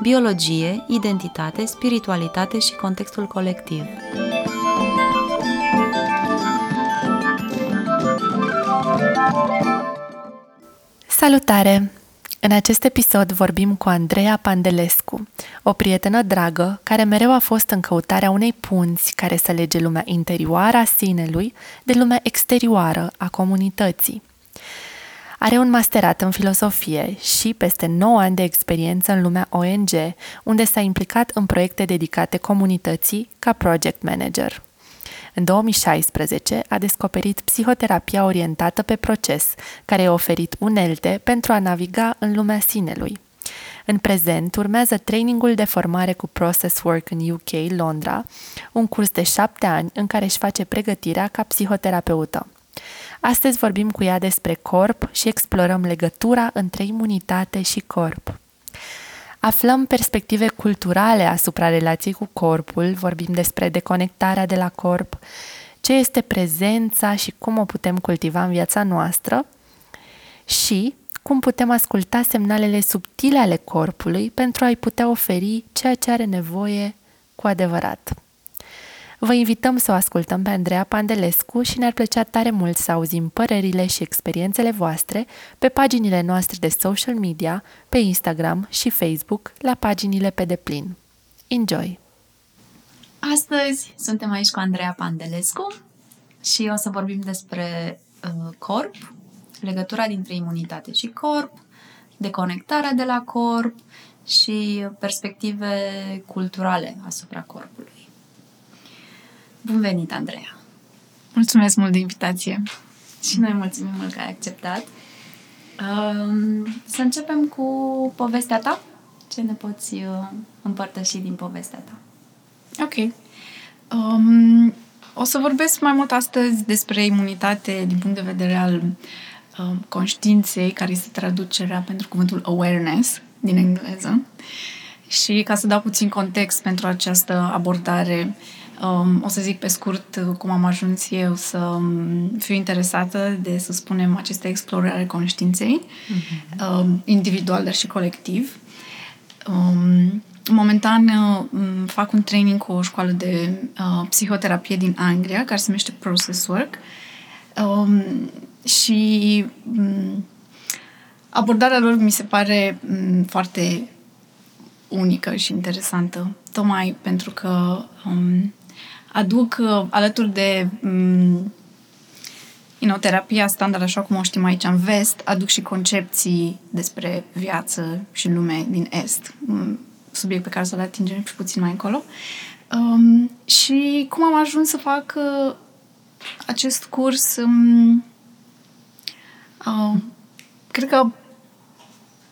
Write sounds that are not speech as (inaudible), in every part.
biologie, identitate, spiritualitate și contextul colectiv. Salutare! În acest episod vorbim cu Andreea Pandelescu, o prietenă dragă care mereu a fost în căutarea unei punți care să lege lumea interioară a sinelui de lumea exterioară a comunității. Are un masterat în filosofie și peste 9 ani de experiență în lumea ONG, unde s-a implicat în proiecte dedicate comunității ca project manager. În 2016 a descoperit psihoterapia orientată pe proces, care i-a oferit unelte pentru a naviga în lumea sinelui. În prezent urmează trainingul de formare cu Process Work în UK, Londra, un curs de șapte ani în care își face pregătirea ca psihoterapeută. Astăzi vorbim cu ea despre corp și explorăm legătura între imunitate și corp. Aflăm perspective culturale asupra relației cu corpul, vorbim despre deconectarea de la corp, ce este prezența și cum o putem cultiva în viața noastră și cum putem asculta semnalele subtile ale corpului pentru a-i putea oferi ceea ce are nevoie cu adevărat. Vă invităm să o ascultăm pe Andreea Pandelescu și ne-ar plăcea tare mult să auzim părerile și experiențele voastre pe paginile noastre de social media, pe Instagram și Facebook, la paginile pe deplin. Enjoy! Astăzi suntem aici cu Andreea Pandelescu și o să vorbim despre uh, corp, legătura dintre imunitate și corp, deconectarea de la corp și perspective culturale asupra corpului. Bun venit, Andreea! Mulțumesc mult de invitație! Și noi mulțumim mult că ai acceptat. Um, să începem cu povestea ta. Ce ne poți uh, împărtăși din povestea ta? Ok. Um, o să vorbesc mai mult astăzi despre imunitate din punct de vedere al um, conștiinței, care este traducerea pentru cuvântul awareness din engleză. Și ca să dau puțin context pentru această abordare, Um, o să zic pe scurt uh, cum am ajuns eu să um, fiu interesată de, să spunem, aceste explorări ale conștiinței, uh-huh. um, individual, dar și colectiv. Um, momentan uh, fac un training cu o școală de uh, psihoterapie din Anglia, care se numește Process Work. Um, și um, abordarea lor mi se pare um, foarte unică și interesantă, tocmai pentru că um, aduc uh, alături de um, you know, terapia standard, așa cum o știm aici în vest, aduc și concepții despre viață și lume din est. Um, subiect pe care să-l atingem și puțin mai încolo. Um, și cum am ajuns să fac uh, acest curs um, uh, cred că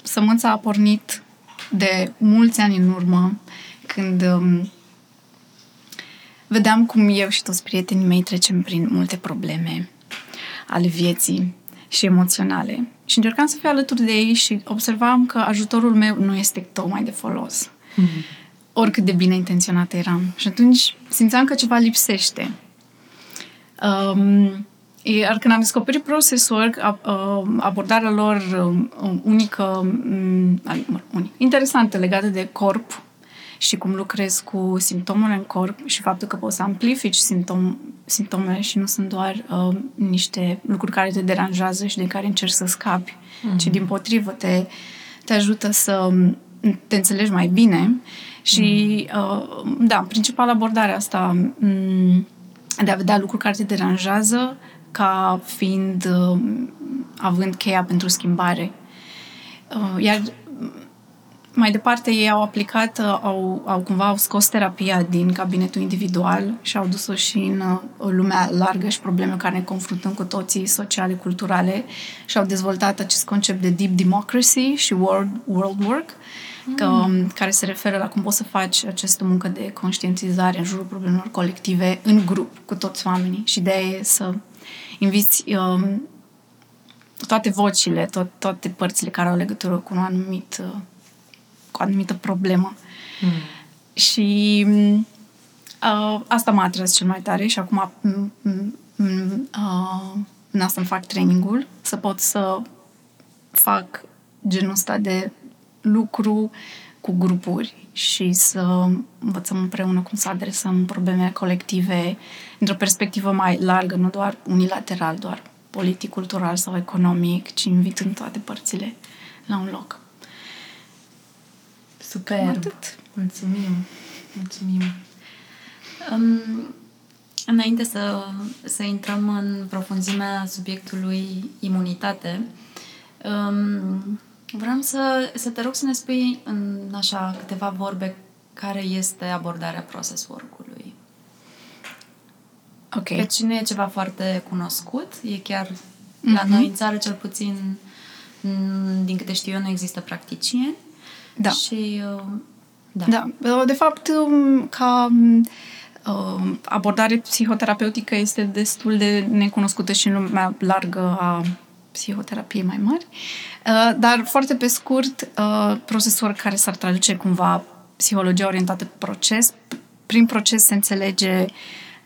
sămânța a pornit de mulți ani în urmă când um, vedeam cum eu și toți prietenii mei trecem prin multe probleme ale vieții și emoționale. Și încercam să fiu alături de ei și observam că ajutorul meu nu este tocmai de folos. Mm-hmm. Oricât de bine intenționat eram. Și atunci simțeam că ceva lipsește. Um, iar când am descoperit Process Work, abordarea lor um, unică, um, unic, interesantă legată de corp, și cum lucrez cu simptomele în corp și faptul că poți să amplifici simptom, simptomele și nu sunt doar uh, niște lucruri care te deranjează și de care încerci să scapi, mm-hmm. ci din potrivă te, te ajută să te înțelegi mai bine și, mm-hmm. uh, da, principal abordarea asta um, de a vedea lucruri care te deranjează ca fiind, uh, având cheia pentru schimbare. Uh, iar mai departe ei au aplicat, uh, au, au cumva au scos terapia din cabinetul individual și au dus-o și în uh, lumea largă și probleme cu care ne confruntăm cu toții, sociale, culturale și au dezvoltat acest concept de deep democracy și world, world work, mm. că, um, care se referă la cum poți să faci această muncă de conștientizare în jurul problemelor colective în grup cu toți oamenii și de e să inviți um, toate vocile, tot, toate părțile care au legătură cu un anumit uh, cu o anumită problemă. Mm. Și uh, asta m-a atras cel mai tare și acum uh, în asta îmi fac trainingul, să pot să fac genul ăsta de lucru cu grupuri și să învățăm împreună cum să adresăm probleme colective într-o perspectivă mai largă, nu doar unilateral, doar politic, cultural sau economic, ci invitând toate părțile la un loc. Super. Atât. Mulțumim. Mulțumim. Um, înainte să, să intrăm în profunzimea subiectului imunitate, um, vreau să, să te rog să ne spui în așa câteva vorbe care este abordarea process work-ului. Ok. Deci nu e ceva foarte cunoscut, e chiar mm-hmm. la noi în țară cel puțin din câte știu eu nu există practicieni da. Și, uh, da. da. De fapt, um, ca uh, abordare psihoterapeutică este destul de necunoscută și în lumea largă a psihoterapiei mai mari. Uh, dar, foarte pe scurt, uh, procesor care s-ar traduce cumva psihologia orientată pe proces, prin proces se înțelege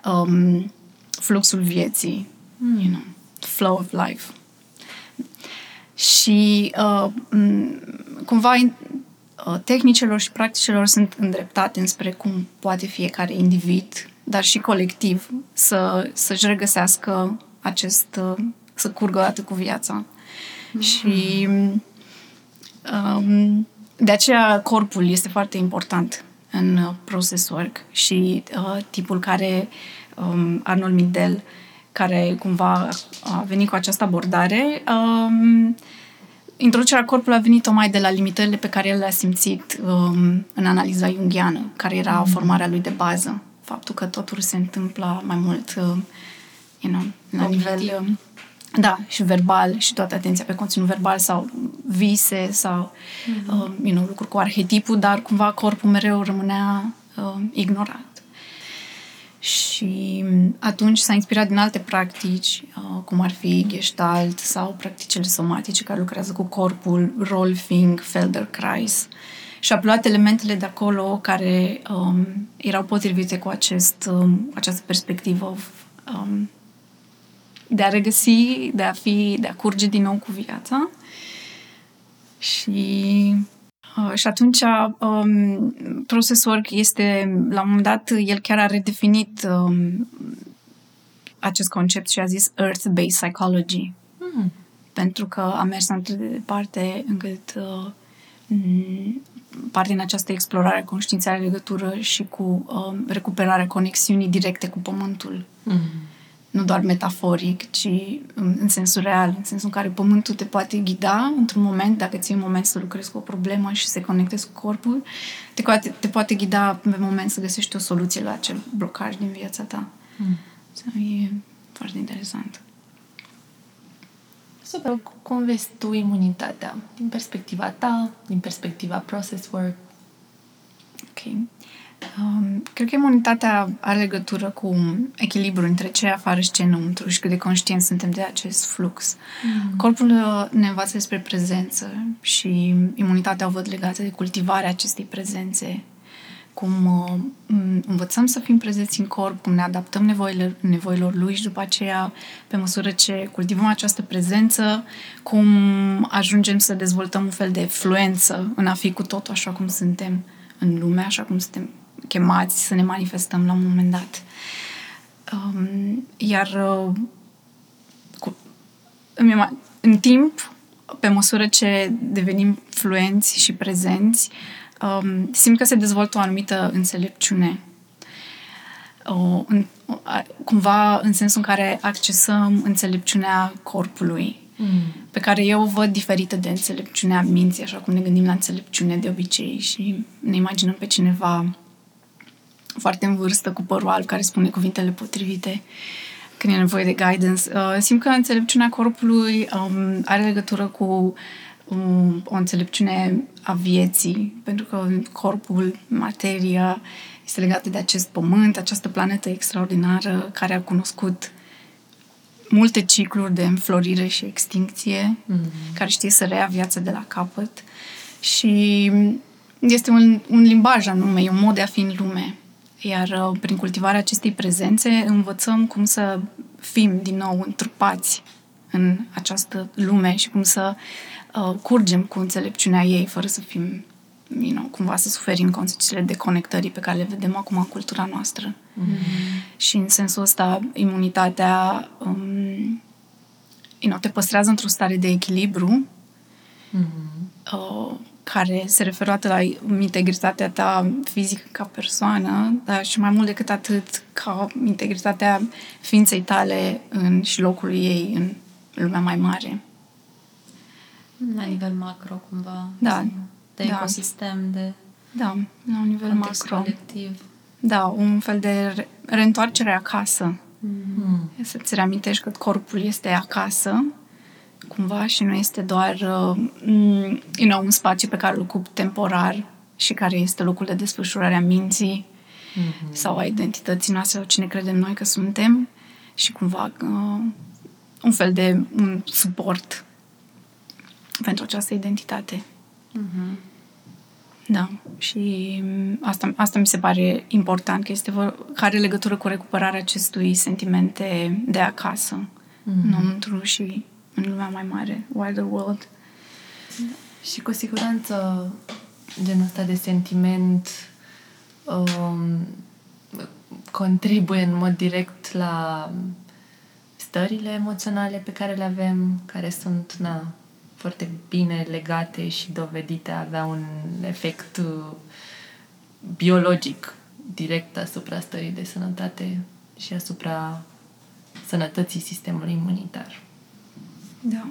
um, fluxul vieții, mm. you know, flow of life. Și uh, cumva Uh, tehnicilor și practicilor sunt îndreptate înspre cum poate fiecare individ, dar și colectiv, să, să-și regăsească acest, uh, să curgă odată cu viața. Mm-hmm. Și um, de aceea corpul este foarte important în uh, process work și uh, tipul care um, Arnold Mindel, care cumva a venit cu această abordare, um, introducerea corpului a venit tocmai de la limitările pe care el le-a simțit um, în analiza jungiană, care era mm. formarea lui de bază. Faptul că totul se întâmplă mai mult uh, you know, la Cognitiv. nivel... Uh, da, și verbal și toată atenția pe conținut verbal sau vise sau mm-hmm. uh, you know, lucruri cu arhetipul, dar cumva corpul mereu rămânea uh, ignorat. Și atunci s-a inspirat din alte practici, uh, cum ar fi Gestalt sau practicile somatice care lucrează cu corpul, Rolfing, Feldenkrais și a luat elementele de acolo care um, erau potrivite cu acest, um, această perspectivă um, de a regăsi, de a fi, de a curge din nou cu viața. Și Uh, și atunci um, Process Work este, la un moment dat, el chiar a redefinit um, acest concept și a zis Earth-Based Psychology. Mm. Pentru că a mers atât de departe încât uh, parte din această explorare a conștiinței are legătură și cu uh, recuperarea conexiunii directe cu Pământul. Mm nu doar metaforic, ci în sensul real, în sensul în care pământul te poate ghida într-un moment, dacă ții un moment să lucrezi cu o problemă și să conectezi cu corpul, te poate, te poate ghida pe moment să găsești o soluție la acel blocaj din viața ta. Mm. So, e foarte interesant. Super. Cum vezi tu imunitatea? Din perspectiva ta, din perspectiva process work? Ok. Um, cred că imunitatea are legătură cu echilibru între ce afară și ce înăuntru și cât de conștienți suntem de acest flux. Mm. Corpul uh, ne învață despre prezență și imunitatea o văd legată de cultivarea acestei prezențe. Cum uh, învățăm să fim prezenți în corp, cum ne adaptăm nevoile, nevoilor lui și după aceea, pe măsură ce cultivăm această prezență, cum ajungem să dezvoltăm un fel de fluență în a fi cu totul așa cum suntem în lume, așa cum suntem chemați să ne manifestăm la un moment dat. Um, iar uh, cu, în, în timp, pe măsură ce devenim fluenți și prezenți, um, simt că se dezvoltă o anumită înțelepciune. O, în, o, cumva în sensul în care accesăm înțelepciunea corpului Mm. pe care eu o văd diferită de înțelepciunea minții, așa cum ne gândim la înțelepciune de obicei și ne imaginăm pe cineva foarte în vârstă, cu părul alb, care spune cuvintele potrivite când e nevoie de guidance. Uh, simt că înțelepciunea corpului um, are legătură cu um, o înțelepciune a vieții, pentru că corpul, materia, este legată de acest pământ, această planetă extraordinară care a cunoscut multe cicluri de înflorire și extincție, Mm-hmm. care știe să rea viața de la capăt și este un, un limbaj anume, e un mod de a fi în lume. Iar uh, prin cultivarea acestei prezențe învățăm cum să fim din nou întrupați în această lume și cum să uh, curgem cu înțelepciunea ei fără să fim, you know, cumva să suferim consecințele deconectării pe care le vedem acum în cultura noastră. Mm-hmm. Și în sensul ăsta, imunitatea um, you know, te păstrează într-o stare de echilibru Mm-hmm. uh, care se referă la integritatea ta fizică ca persoană, dar și mai mult decât atât ca integritatea ființei tale în, și locului ei în lumea mai mare. La nivel macro, cumva. Da. De Da. ecosistem, de Da, la un nivel context macro. colectiv. Da, un fel de re- reîntoarcere acasă. Mm. Să-ți reamintești că corpul este acasă, cumva, și nu este doar uh, mm, you know, un spațiu pe care îl ocup temporar și care este locul de desfășurare a minții Mm-hmm. sau a identității noastre, sau cine credem noi că suntem și cumva uh, un fel de un suport pentru această identitate. Mhm. Da, și mm, asta, asta mi se pare important, că este vor, că are legătură cu recuperarea acestui sentimente de acasă, Mhm. înăuntru și în lumea mai mare, wider world. Și cu siguranță genul ăsta de sentiment um, contribuie în mod direct la stările emoționale pe care le avem, care sunt na, foarte bine legate și dovedite a avea un efect uh, biologic direct asupra stării de sănătate și asupra sănătății sistemului imunitar. Da.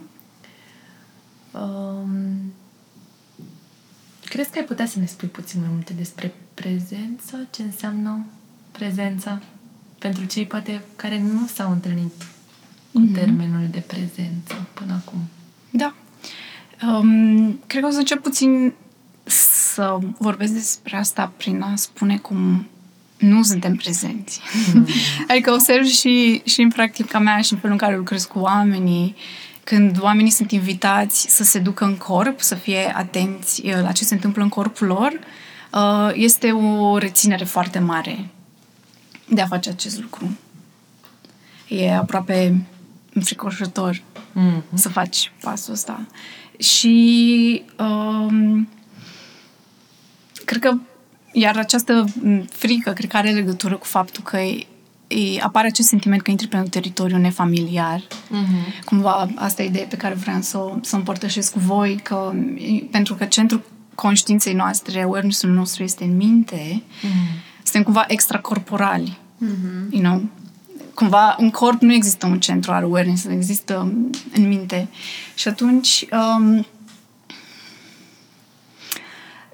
Um, crezi că ai putea să ne spui puțin mai multe despre prezență? Ce înseamnă prezența? Pentru cei poate care nu s-au întâlnit cu Mhm. termenul de prezență până acum. Da. Um, cred că o să încep puțin să vorbesc despre asta prin a spune cum nu suntem prezenți. (laughs) adică observ și, și în practica mea și în felul în care lucrez cu oamenii, când oamenii sunt invitați să se ducă în corp, să fie atenți uh, la ce se întâmplă în corpul lor, uh, este o reținere foarte mare de a face acest lucru. E aproape înfricoșător Mm-hmm. să faci pasul ăsta. Și um, cred că iar această m, frică, cred că are legătură cu faptul că e, e, apare acest sentiment că intri pe un teritoriu nefamiliar. Mm-hmm. Cumva asta e ideea pe care vreau să, o- să o împărtășesc cu voi, că e, pentru că centrul conștiinței noastre, awareness-ul nostru este în minte, Mm-hmm. suntem cumva extracorporali, Mhm. you know? Cumva în corp nu există un centru al awareness, există în minte. Și atunci um,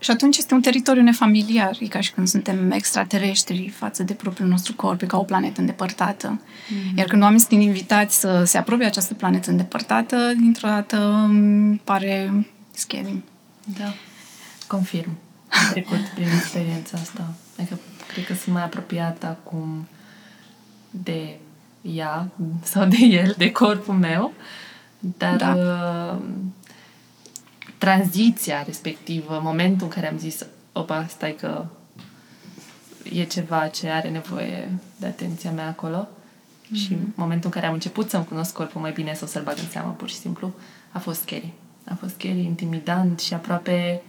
și atunci este un teritoriu nefamiliar, e ca și când suntem extraterestri față de propriul nostru corp, e ca o planetă îndepărtată. Mm-hmm. Iar când oamenii sunt invitați să se apropie această planetă îndepărtată, dintr-o dată um, pare scary. Da. Confirm. Am trecut prin experiența asta. Adică cred că sunt mai apropiată acum de ea sau de el, de corpul meu, dar Da. uh, tranziția respectivă, momentul în care am zis opa, stai că e ceva ce are nevoie de atenția mea acolo mm-hmm. și momentul în care am început să-mi cunosc corpul mai bine sau să-l bag în seamă pur și simplu, a fost scary. A fost scary, intimidant și aproape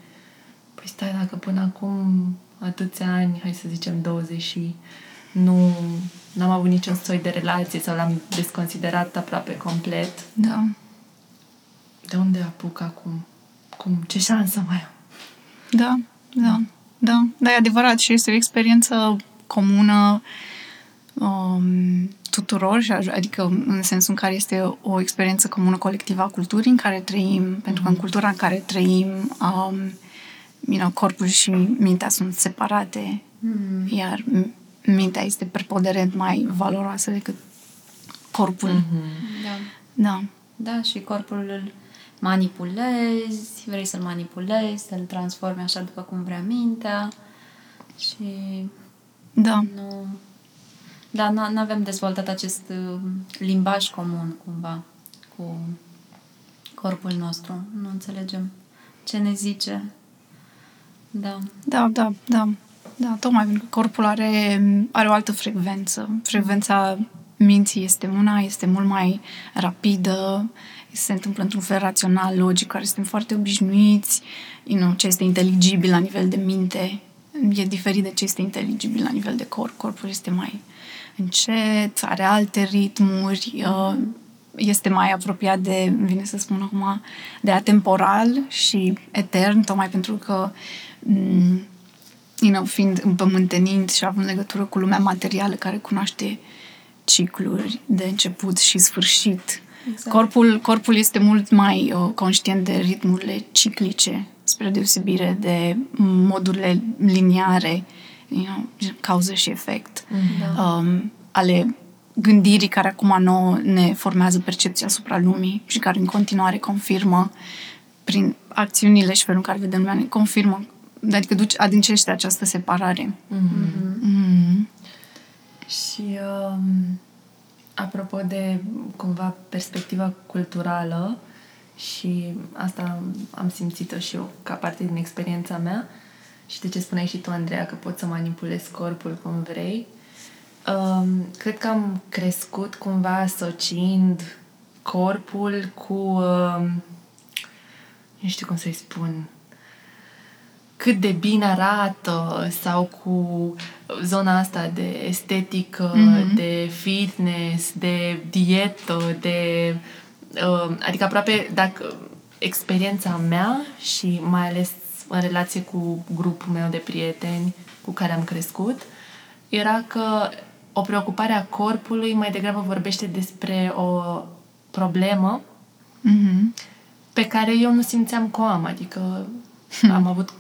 Păi stai, dacă până acum atâția ani, hai să zicem 20 și nu n-am avut niciun soi de relație sau l-am desconsiderat aproape complet, Da. de unde apuc acum? Cum? Ce șansă mai am? Da, da, da, da, e adevărat și este o experiență comună um, tuturor, și aj- adică în sensul în care este o experiență comună colectivă a culturii în care trăim, pentru că în cultura în care trăim, um, you know, corpul și mintea sunt separate, Mm. iar m- mintea este preponderent mai valoroasă decât corpul. Da. Da. Da, și corpul îl manipulezi, vrei să-l manipulezi, să-l transformi așa după cum vrea mintea și Da. nu... Da, nu avem dezvoltat acest uh, limbaj comun, cumva, cu corpul nostru. Nu înțelegem ce ne zice. Da. Da, da, da. Da, tocmai pentru că corpul are, are o altă frecvență. Frecvența minții este una, este mult mai rapidă, se întâmplă într-un fel rațional, logic, care suntem foarte obișnuiți, you know, ce este inteligibil la nivel de minte e diferit de ce este inteligibil la nivel de corp. Corpul este mai încet, are alte ritmuri, uh, este mai apropiat de, vine să spun acum, de atemporal și etern, tocmai pentru că mm, you know, fiind împământenind și având legătură cu lumea materială care cunoaște cicluri de început și sfârșit. Exact. Corpul, corpul este mult mai uh, conștient de ritmurile ciclice, spre deosebire de modurile liniare, you know, cauză și efect, Da. um, ale gândirii care acum nouă ne formează percepția asupra lumii și care în continuare confirmă prin acțiunile și felul în care vedem lumea, ne confirmă, adică duce, adâncește această separare. Mm. Și um, apropo de cumva perspectiva culturală și asta am simțit-o și eu ca parte din experiența mea și de ce spuneai și tu, Andreea, că poți să manipulezi corpul cum vrei. Um, cred că am crescut cumva asociind corpul cu um, nu știu cum să-i spun cât de bine arată sau cu zona asta de estetică, Mhm. mm-hmm. de fitness, de dietă, de... Uh, adică aproape dacă experiența mea și mai ales în relație cu grupul meu de prieteni cu care am crescut, era că o preocupare a corpului mai degrabă vorbește despre o problemă Mm-hmm. pe care eu nu simțeam că o am. Adică am avut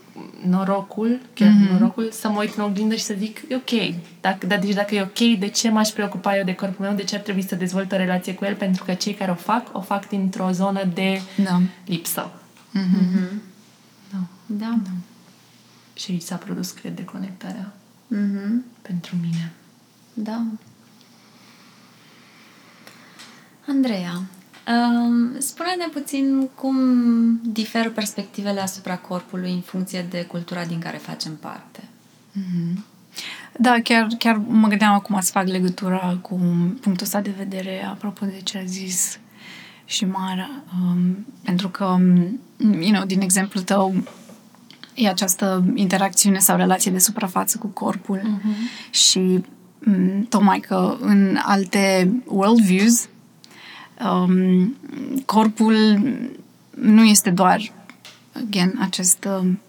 norocul, chiar mm-hmm. norocul, să mă uit în oglindă și să zic, e ok. Dacă, dar deci dacă e ok, de ce m-aș preocupa eu de corpul meu? De ce ar trebui să dezvolt o relație cu el? Pentru că cei care o fac, o fac dintr-o zonă de Da. lipsă. Mm-hmm. Da. Da. Și aici s-a produs, cred, deconectarea Mhm. pentru mine. Da. Andreea, um, spune-ne puțin cum diferă perspectivele asupra corpului în funcție de cultura din care facem parte. Da, chiar, chiar mă gândeam acum să fac legătura cu punctul ăsta de vedere apropo de ce a zis și Mara, um, pentru că, um, you know, din exemplul tău, e această interacțiune sau relație de suprafață cu corpul uh-huh. și um, tocmai că în alte worldviews um, corpul nu este doar, again, acest um,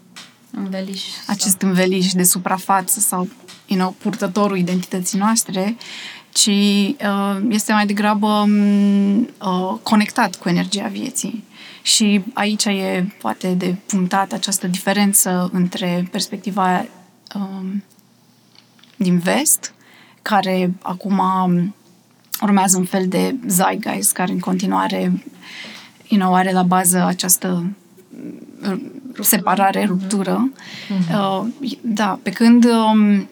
Înveliș. acest înveliș de suprafață sau you know, purtătorul identității noastre, ci uh, este mai degrabă um, uh, conectat cu energia vieții. Și aici e poate de punctat această diferență între perspectiva um, din vest, care acum um, urmează un fel de zeitgeist care în continuare you know, are la bază această uh, separare, ruptură. Uh, da, pe când um,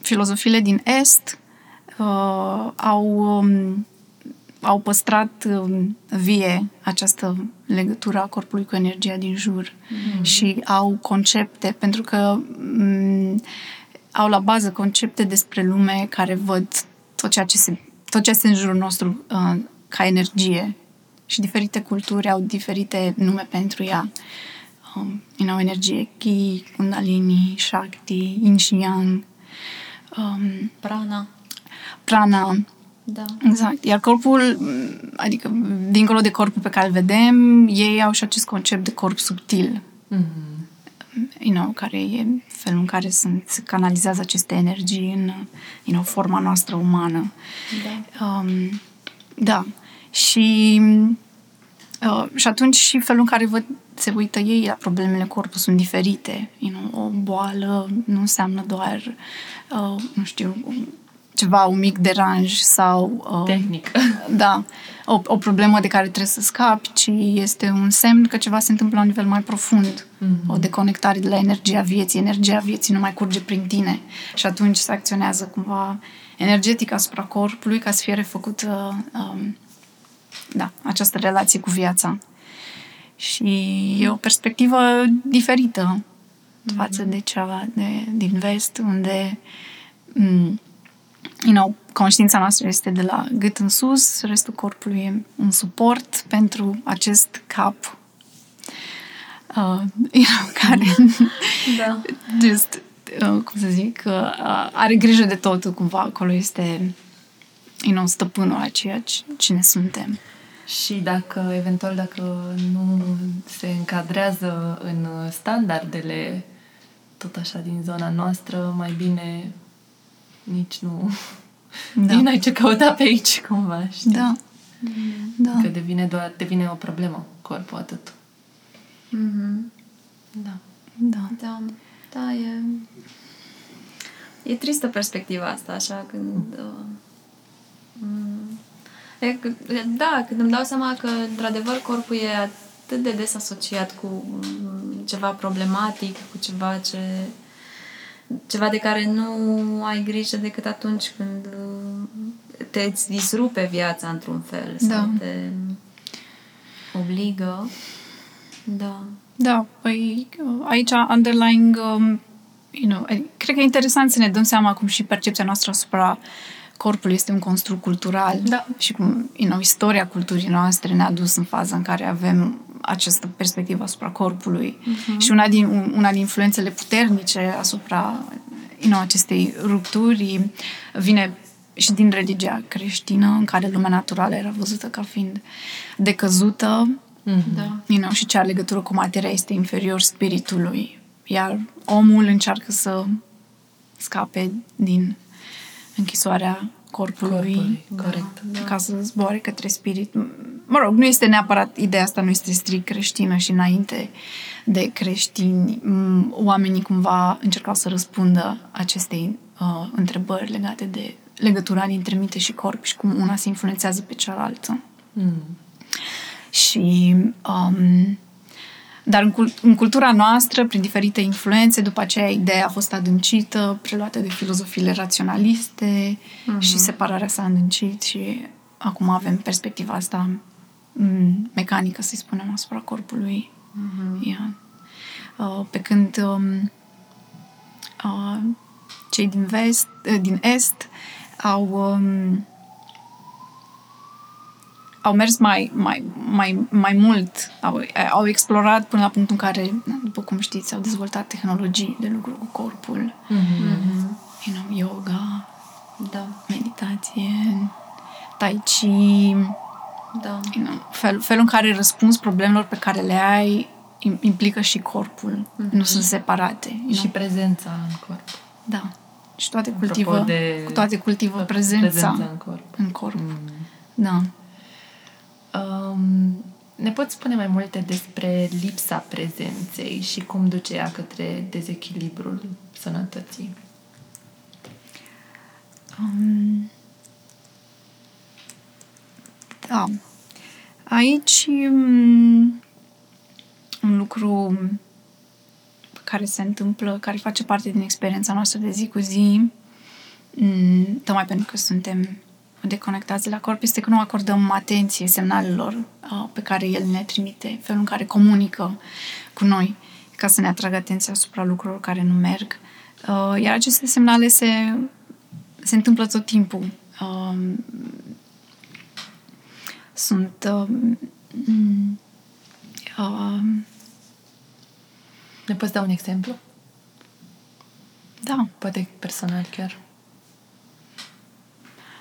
filozofiile din Est uh, au, um, au păstrat um, vie această legătură a corpului cu energia din jur mm-hmm. și au concepte, pentru că um, au la bază concepte despre lume care văd tot ceea ce se, tot ce este în jurul nostru uh, ca energie și diferite culturi au diferite nume pentru ea. Um, you know, energie Ki, Kundalini, Shakti, Yin și Yang, um, Prana. Prana, Da. exact. Iar corpul, m, adică dincolo de corpul pe care îl vedem, ei au și acest concept de corp subtil. Mm-hmm. You know, care e felul în care sunt canalizează aceste energii în you know, forma noastră umană. Da. Um, da. Și, uh, și atunci și felul în care văd, se uită ei la problemele corpului sunt diferite. You know, o boală nu înseamnă doar, uh, nu știu, ceva, un mic deranj sau... Uh, Tehnic. (laughs) Da, o, o problemă de care trebuie să scapi, ci este un semn că ceva se întâmplă la un nivel mai profund. Mm-hmm. O deconectare de la energia vieții. Energia vieții nu mai curge prin tine. Și atunci se acționează cumva energetic asupra corpului ca să fie refăcută um, da, această relație cu viața. Și e o perspectivă diferită mm-hmm. față de cea de, din vest, unde m- you know, conștiința noastră este de la gât în sus, restul corpului e un suport pentru acest cap uh, (laughs) you know, care (laughs) Da. just, uh, cum să zic, uh, are grijă de totul cumva, acolo este you know, stăpânul a ceea ce- cine suntem. Și dacă, eventual, dacă nu se încadrează în standardele tot așa din zona noastră, mai bine nici nu... Da. Nici n-ai ce căuta pe aici, cumva, știi? Da. Da. Că devine doar, devine o problemă corpul atât. Mhm. Da. Da. Da, da, e... E tristă perspectiva asta, așa, când... Uh, mm, e, că- e, da, când îmi dau seama că, într-adevăr, corpul e atât de des asociat cu mm, ceva problematic, cu ceva ce... ceva de care nu ai grijă decât atunci când uh, te îți disrupe viața într-un fel sau Da. te obligă. Da. Da, păi aici underlying, um, you know, eh, cred că e interesant să ne dăm seama cum și percepția noastră asupra corpului este un construct cultural Da. și cum, you know, istoria culturii noastre ne-a dus în faza în care avem această perspectivă asupra corpului uh-huh. și una din, una din influențele puternice asupra you know, acestei rupturi vine și din religia creștină, în care lumea naturală era văzută ca fiind decăzută, Mm-hmm. Da. you know, și ce are legătură cu materia este inferior spiritului. Iar omul încearcă să scape din închisoarea corpului, Corpului, corect. Da. ca să zboare către spirit. Mă rog, nu este neapărat, ideea asta nu este strict creștină și înainte de creștini, m, oamenii cumva încercau să răspundă acestei uh, întrebări legate de legătura dintre minte și corp și cum una se influențează pe cealaltă. Mm. Și um, dar în, cul- în cultura noastră, prin diferite influențe, după aceea ideea a fost adâncită, preluată de filozofiile raționaliste uh-huh. și separarea s-a adâncit și acum avem perspectiva asta m, mecanică, să-i spunem, asupra corpului. Uh-huh. Yeah. Uh, pe când um, uh, cei din vest, uh, din est au um, au mers mai, mai, mai, mai mult, au, au explorat până la punctul în care, după cum știți, au dezvoltat tehnologii de lucru cu corpul, Mm-hmm. you know, yoga, Da. meditație, tai chi, Da. you know, fel, felul în care răspunzi problemelor pe care le ai im- implică și corpul, mm-hmm. nu sunt separate. You Și know? prezența în corp. Da. Și toate Apropo cultivă, de- cu toate cultivă prezența, Prezența în corp. în corp. Mm. Da. Um, ne poți spune mai multe despre lipsa prezenței și cum duce ea către dezechilibrul sănătății? Um, da. Aici um, un lucru care se întâmplă, care face parte din experiența noastră de zi cu zi, um, tocmai pentru că suntem deconectați de la corp, este că nu acordăm atenție semnalelor uh, pe care el ne trimite, felul în care comunică cu noi, ca să ne atragă atenția asupra lucrurilor care nu merg. Uh, iar aceste semnale se se întâmplă tot timpul. Um, sunt um, mm, um, Ne poți da un exemplu? da, Poate personal chiar.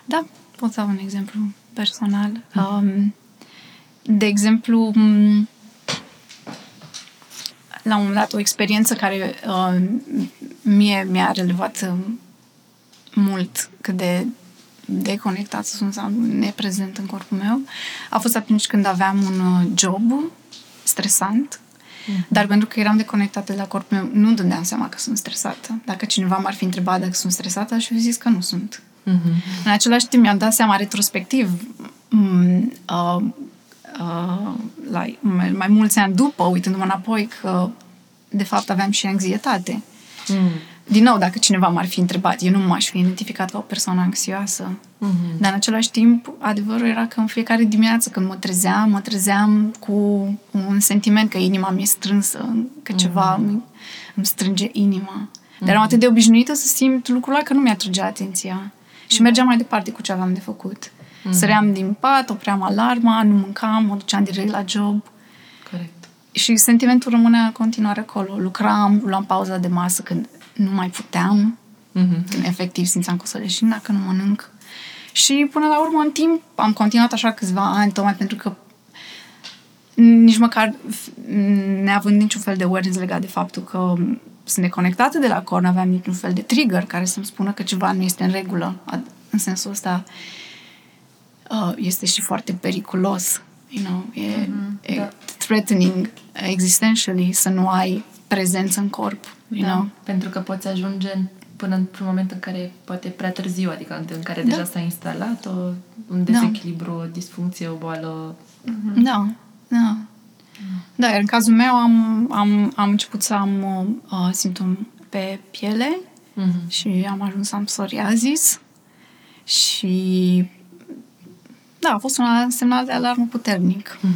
da, pot da un exemplu personal. Um, de exemplu, m, la un moment dat o experiență care uh, mie mi-a relevat uh, mult cât de deconectat sunt sau neprezent în corpul meu a fost atunci când aveam un uh, job stresant mm-hmm. dar pentru că eram deconectată de la corpul meu nu dădeam seama că sunt stresată. Dacă cineva m-ar fi întrebat dacă sunt stresată, aș fi zis că nu sunt. Mm-hmm. În același timp mi-am dat seama retrospectiv mm, uh, uh, like, mai, mai mulți ani după, uitându-mă înapoi, că de fapt aveam și anxietate. Mm. Din nou, dacă cineva m-ar fi întrebat, eu nu m-aș fi identificat ca o persoană anxioasă. Mm-hmm. Dar în același timp, adevărul era că în fiecare dimineață când mă trezeam, mă trezeam cu un sentiment că inima mi-e strânsă, că ceva mm-hmm. îmi, îmi strânge inima. Dar eram atât de obișnuită să simt lucrul ăla că nu mi-atrăgea atenția. Și mergeam mai departe cu ce aveam de făcut. Mm-hmm. Săream din pat, opream alarma, nu mâncam, mă duceam direct la job. Corect. Și sentimentul rămânea în continuare acolo. Lucram, luam pauza de masă când nu mai puteam, mm-hmm. când efectiv simțeam că o să leșin dacă nu mănânc. Și până la urmă, în timp, am continuat așa câțiva ani, tocmai pentru că nici măcar neavând niciun fel de awareness legat de faptul că sunt neconectată de la corn, aveam niciun fel de trigger care să-mi spună că ceva nu este în regulă. În sensul ăsta uh, este și foarte periculos, you know, e, mm-hmm, e da. threatening existentially să nu ai prezență în corp, you da, know. Pentru că poți ajunge până într-un moment în care poate prea târziu, adică în care da. deja s-a instalat o, un da. dezechilibru, da. o disfuncție, o boală. Mm-hmm. Da, da. Da, iar în cazul meu am, am, am început să am uh, simptom pe piele mm-hmm. și am ajuns să am psoriasis și da, a fost un semnal de alarmă puternic. Mm.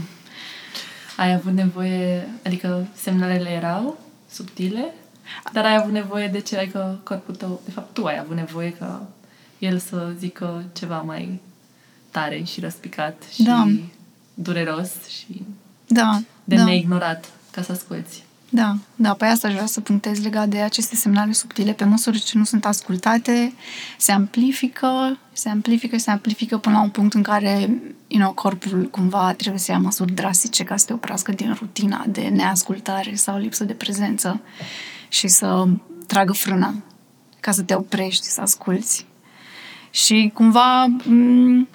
(laughs) Ai avut nevoie, adică semnalele erau subtile, dar ai avut nevoie de ce? Adică corpul tău, de fapt tu ai avut nevoie ca el să zică ceva mai tare și răspicat și da. dureros și da, de da. neignorat ca să asculți. Da, da, pe asta aș vrea să punctez legat de aceste semnale subtile. Pe măsură ce nu sunt ascultate, se amplifică, se amplifică, se amplifică până la un punct în care you know, corpul cumva trebuie să ia măsuri drastice ca să te oprească din rutina de neascultare sau lipsă de prezență și să tragă frâna ca să te oprești, să asculți. Și cumva m-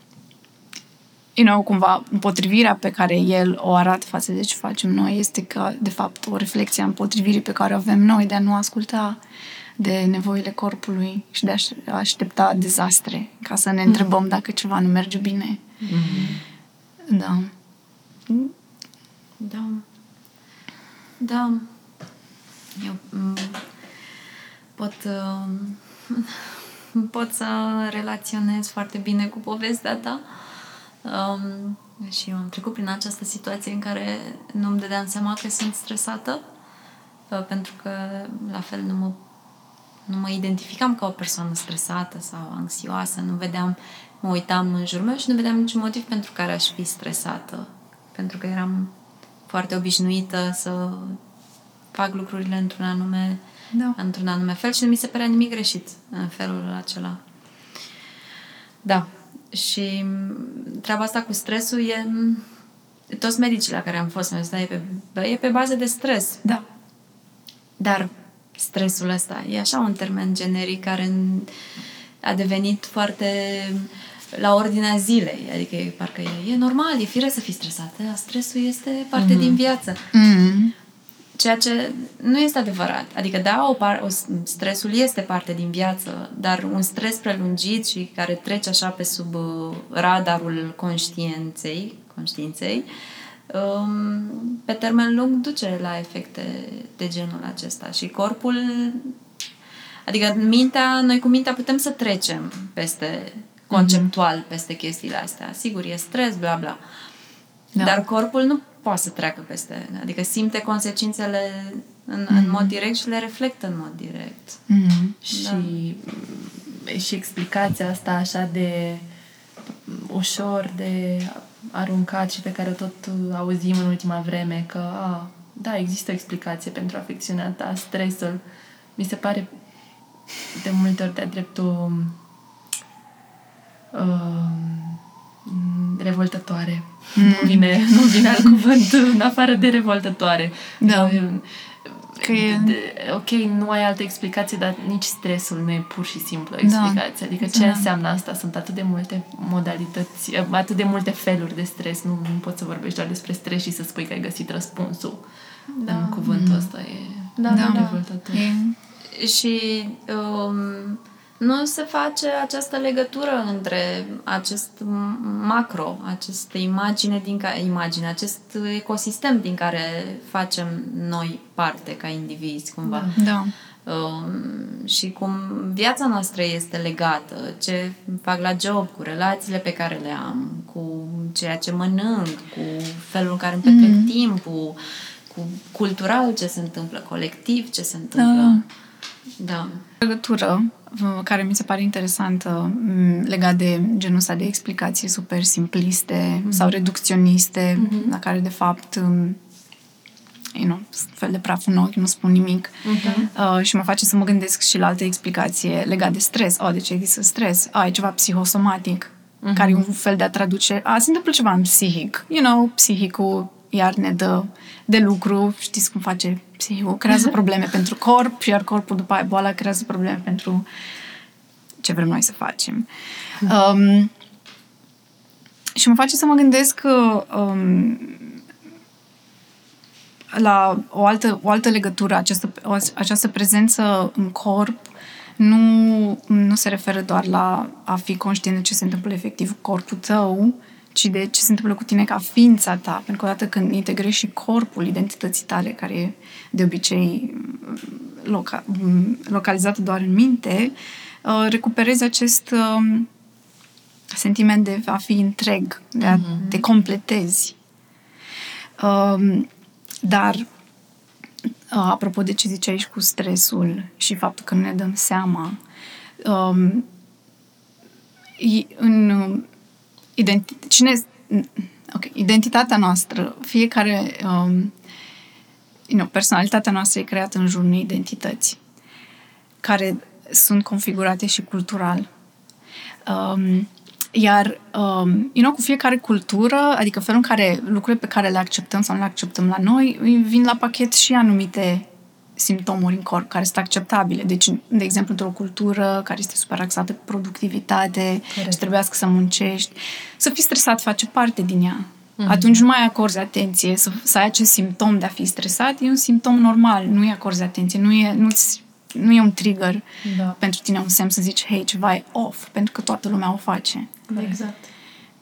you know, cumva împotrivirea pe care el o arată față de ce facem noi este că, de fapt, o reflexie a împotrivirii pe care o avem noi de a nu asculta de nevoile corpului și de a aștepta dezastre ca să ne întrebăm dacă ceva nu merge bine. Mm-hmm. Da. Da. Da. Eu pot uh, (laughs) pot să relaționez foarte bine cu povestea ta. Um, și am trecut prin această situație în care nu-mi dădeam seama că sunt stresată, uh, pentru că la fel nu mă, nu mă identificam ca o persoană stresată sau anxioasă, nu vedeam, mă uitam în jurul meu și nu vedeam niciun motiv pentru care aș fi stresată, pentru că eram foarte obișnuită să fac lucrurile într-un anume, da. într-un anume fel și nu mi se părea nimic greșit în felul acela. Da, și treaba asta cu stresul e... Toți medicii la care am fost, mi e pe, e pe bază de stres. Da. Dar stresul ăsta e așa un termen generic care a devenit foarte la ordinea zilei. Adică e, parcă e, e normal, e fire să fii stresată. Stresul este parte mm-hmm. din viață. Mm-hmm. Ceea ce nu este adevărat. Adică, da, o par, o, stresul este parte din viață, dar un stres prelungit și care trece așa pe sub uh, radarul conștiinței, conștiinței um, pe termen lung duce la efecte de genul acesta. Și corpul Adică mintea, noi cu mintea putem să trecem peste conceptual mm-hmm. peste chestiile astea. Sigur, e stres, bla bla. Da. Dar corpul nu poate să treacă peste. Adică simte consecințele în, mm-hmm. în mod direct și le reflectă în mod direct. Mm-hmm. Și, da. și explicația asta așa de ușor de aruncat și pe care tot auzim în ultima vreme că a, da, există o explicație pentru afecțiunea ta, stresul. Mi se pare de multe ori de dreptul uh, Mm, revoltătoare. Mm. Nu, vine, nu vine alt cuvânt în afară de revoltătoare. Da. Că e... De, ok, nu ai altă explicație, dar nici stresul nu e pur și simplu o explicație. Da. Adică ce da. înseamnă asta? Sunt atât de multe modalități, atât de multe feluri de stres. Nu, nu poți să vorbești doar despre stres și să spui că ai găsit răspunsul. Da. În cuvântul mm. ăsta e da, da, da. revoltător. E... Și um, nu se face această legătură între acest macro, această imagine din care, imagine, acest ecosistem din care facem noi parte ca indivizi, cumva. Da. da. Um, și cum viața noastră este legată, ce fac la job, cu relațiile pe care le am, cu ceea ce mănânc, cu felul în care îmi petrec mm. timpul, cu cultural ce se întâmplă, colectiv ce se întâmplă. Da. da. Legătură care mi se pare interesantă legat de genul ăsta de explicații super simpliste mm-hmm. sau reducționiste, mm-hmm. la care de fapt you know, fel de praf în ochi, nu spun nimic uh-huh. uh, și mă face să mă gândesc și la alte explicație legat de stres. Oh, de ce există stres? Ah, e ceva psihosomatic, uh-huh. care e un fel de a traduce. Ah, se întâmplă ceva în psihic. You know, psihicul iar ne dă de lucru, știți cum face psihicul, creează probleme pentru corp, iar corpul după aia boala creează probleme pentru ce vrem noi să facem. Um, și mă face să mă gândesc că um, la o altă, o altă legătură, această, o, această prezență în corp nu, nu se referă doar la a fi conștient de ce se întâmplă efectiv cu corpul tău, ci de ce se întâmplă cu tine ca ființa ta. Pentru că odată când integrezi și corpul identității tale, care e de obicei loca- localizată doar în minte, uh, recuperezi acest um, sentiment de a fi întreg, de a mm-hmm. te completezi. Um, dar, uh, apropo de ce ziceai și cu stresul și faptul că nu ne dăm seama, um, în identi- cine, ok, identitatea noastră, fiecare, um, you know, personalitatea noastră e creată în jurul unei identități care sunt configurate și cultural. Um, iar, um, you know, cu fiecare cultură, adică felul în care lucrurile pe care le acceptăm sau nu le acceptăm la noi, vin la pachet și anumite simptomuri în corp care sunt acceptabile. Deci, de exemplu, într-o cultură care este super axată pe productivitate Corect. și trebuiască să muncești, să fii stresat face parte din ea. Mm-hmm. Atunci nu mai acorzi atenție. Să, să ai acest simptom de a fi stresat e un simptom normal. Nu i acorzi atenție. Nu e, nu-ți, nu e un trigger da. pentru tine, un semn să zici, hei, ceva e off, pentru că toată lumea o face. Exact.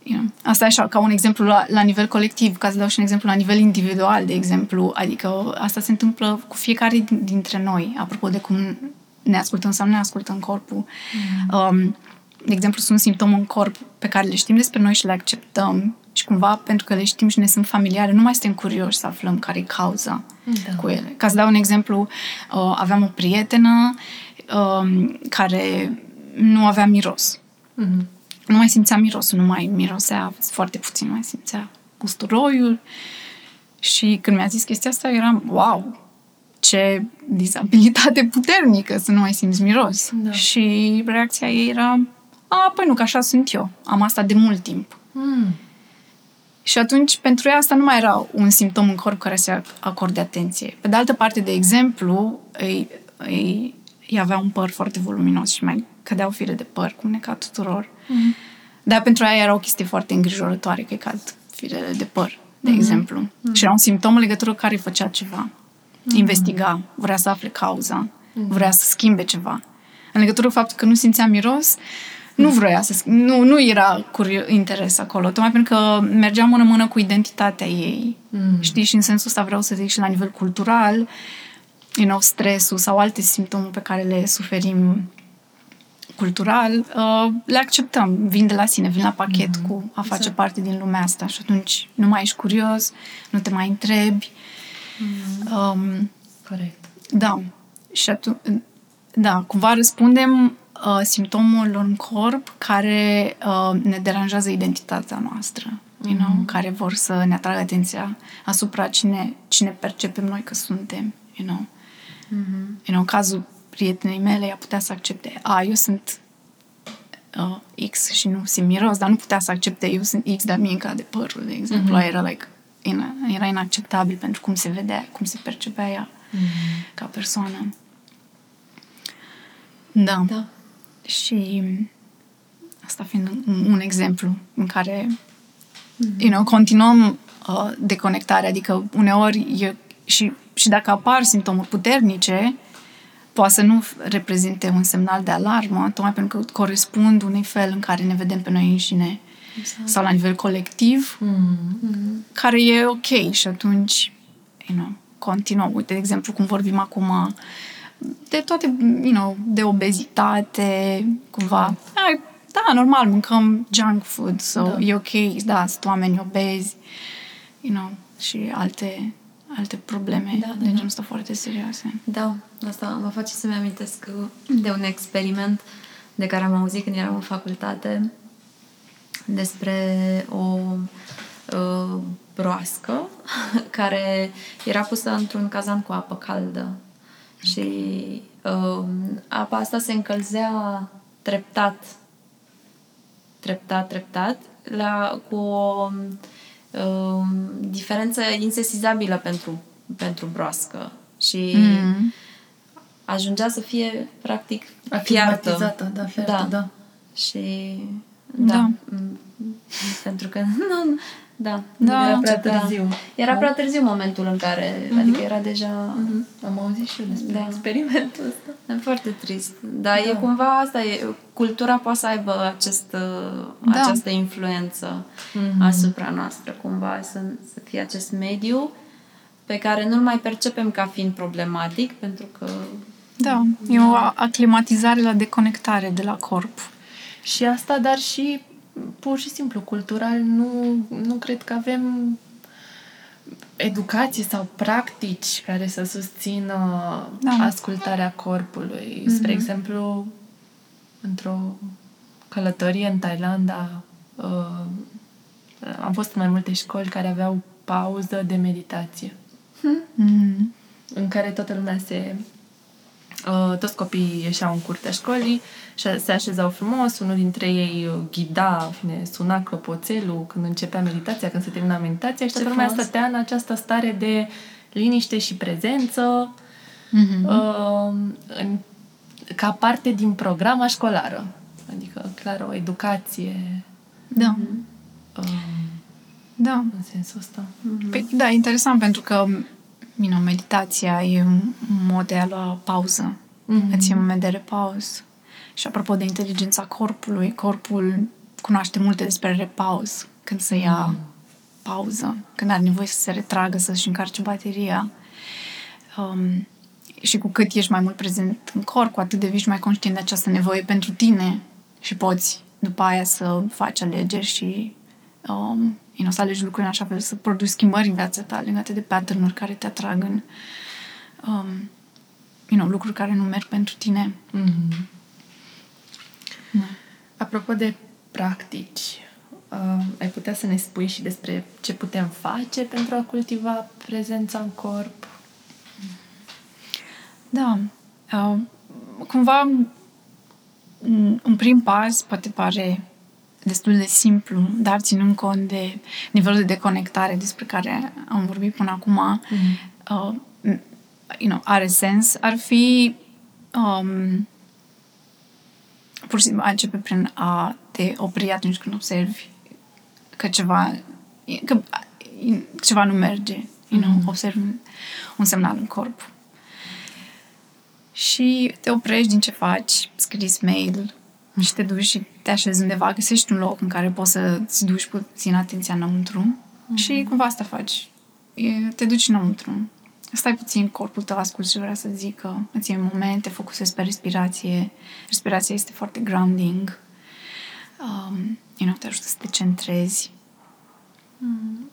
Yeah. Asta e așa, ca un exemplu la, la nivel colectiv, ca să dau și un exemplu la nivel individual, de exemplu. Adică asta se întâmplă cu fiecare dintre noi, apropo de cum ne ascultăm sau nu ne ascultăm corpul. Mm. Um, de exemplu, sunt simptome în corp pe care le știm despre noi și le acceptăm și cumva, pentru că le știm și ne sunt familiare, nu mai suntem curioși să aflăm care e cauza da. cu ele. Ca să dau un exemplu, uh, aveam o prietenă uh, care nu avea miros. Mm-hmm nu mai simțea mirosul, nu mai mirosea foarte puțin, nu mai simțea usturoiul. Și când mi-a zis chestia asta, eram, wow, ce disabilitate puternică să nu mai simți miros. Da. Și reacția ei era, a, păi nu, că așa sunt eu. Am asta de mult timp. Mm. Și atunci, pentru ea asta nu mai era un simptom în corp care să acorde atenție. Pe de altă parte, de exemplu, ei, ei, ei avea un păr foarte voluminos și mai cădeau fire de păr, cum ne ca tuturor. Mm-hmm. Dar pentru ea era o chestie foarte îngrijorătoare că cad firele de păr, de mm-hmm. exemplu. Mm-hmm. Și era un simptom în legătură cu care făcea ceva. Mm-hmm. Investiga, vrea să afle cauza, mm-hmm. vrea să schimbe ceva. În legătură cu faptul că nu simțea miros, nu vrea să nu, nu era curio- interes acolo, tocmai pentru că mergea mână-mână cu identitatea ei. Mm. Știi? Și în sensul ăsta vreau să zic și la nivel cultural, you know, stresul sau alte simptome pe care le suferim cultural, uh, le acceptăm, vin de la sine, vin la pachet mm-hmm. cu a face exact. parte din lumea asta și atunci nu mai ești curios, nu te mai întrebi. Mm-hmm. Um, Corect. Da. Și atunci, da, cumva răspundem uh, simptomelor în corp care uh, ne deranjează identitatea noastră, mm-hmm. you know, mm-hmm. care vor să ne atragă atenția asupra cine, cine percepem noi că suntem, you know. Mm-hmm. You know, în cazul prietenei mele, ea putea să accepte, a, eu sunt uh, X și nu simt miros, dar nu putea să accepte eu sunt X, dar mie ca de părul, de exemplu, mm-hmm. era like, ina, era inacceptabil pentru cum se vedea, cum se percepea ea mm-hmm. ca persoană. Da. Da. Și asta fiind un, un exemplu în care mm-hmm. you know, continuăm uh, deconectarea, adică uneori e, și, și dacă apar simptomuri puternice, poate să nu reprezinte un semnal de alarmă, tocmai pentru că corespund unui fel în care ne vedem pe noi înșine exact. sau la nivel colectiv, mm-hmm. care e ok și atunci, you know, continuăm. Uite, de exemplu, cum vorbim acum de toate, you know, de obezitate, cumva. Da, da normal, mâncăm junk food, so da. e ok, da, sunt oameni obezi, you know, și alte alte probleme. Da, da, de genul ăsta foarte serioase. Da, asta mă face să-mi amintesc de un experiment de care am auzit când eram în facultate despre o uh, broască (laughs) care era pusă într-un cazan cu apă caldă. Și uh, apa asta se încălzea treptat treptat, treptat la, cu o uh, diferență insesizabilă pentru, pentru broască și mm. ajungea să fie practic fiartă. Da, fiartă, da. da. Și da, da. pentru că (laughs) nu, da, da era prea târziu. Da. Era da. prea târziu momentul în care, mm-hmm. adică era deja... Mm-hmm. Am auzit și eu despre da. experimentul ăsta. E foarte trist. Dar da. e cumva asta, e, cultura poate să aibă acest, da. această influență mm-hmm. asupra noastră, cumva, să, să fie acest mediu pe care nu-l mai percepem ca fiind problematic, pentru că... Da, e o aclimatizare la deconectare de la corp. Și asta, dar și pur și simplu cultural nu, nu cred că avem educație sau practici care să susțină da. ascultarea corpului. Mm-hmm. Spre exemplu, într-o călătorie în Thailanda uh, am fost în mai multe școli care aveau pauză de meditație. Mm-hmm. În care toată lumea se Uh, toți copiii ieșeau în curtea școlii și se așezau frumos, unul dintre ei uh, ghida, fine, suna clopoțelul când începea meditația, când se termina meditația și toată lumea stătea în această stare de liniște și prezență mm-hmm. uh, în, ca parte din programa școlară. Adică, clar, o educație. Da. Uh, da. În sensul ăsta. Mm-hmm. Păi, da, interesant pentru că you know, meditația e un mod de a lua pauză. Mm-hmm. Îți e un moment de repaus. Și apropo de inteligența corpului, corpul cunoaște multe despre repaus. Când să ia mm-hmm. pauză, când are nevoie să se retragă, să-și încarce bateria. Um, și cu cât ești mai mult prezent în corp, cu atât devii mai conștient de această nevoie pentru tine și poți după aia să faci alegeri și um, you know, să alegi lucruri în așa fel, să produci schimbări în viața ta legate de pattern care te atrag în um, you know, lucruri care nu merg pentru tine. Mm-hmm. Da. Apropo de practici, uh, ai putea să ne spui și despre ce putem face pentru a cultiva prezența în corp? Da. Uh, cumva un prim pas poate pare destul de simplu, dar ținând cont de nivelul de deconectare despre care am vorbit până acum, mm-hmm. uh, you know, are sens, ar fi um, pur și simplu a începe prin a te opri atunci când observi că ceva că ceva nu merge, you know, mm-hmm. observi un semnal în corp. Și te oprești din ce faci, scris mail, și te duci și te așezi undeva, găsești un loc în care poți să-ți duci puțin atenția înăuntru mm-hmm. și cumva asta faci. E, te duci înăuntru. Stai puțin, corpul tău asculti ce vrea să zică, îți iei moment, te focusezi pe respirație. Respirația este foarte grounding. Um, you know, te ajută să te centrezi. Mm.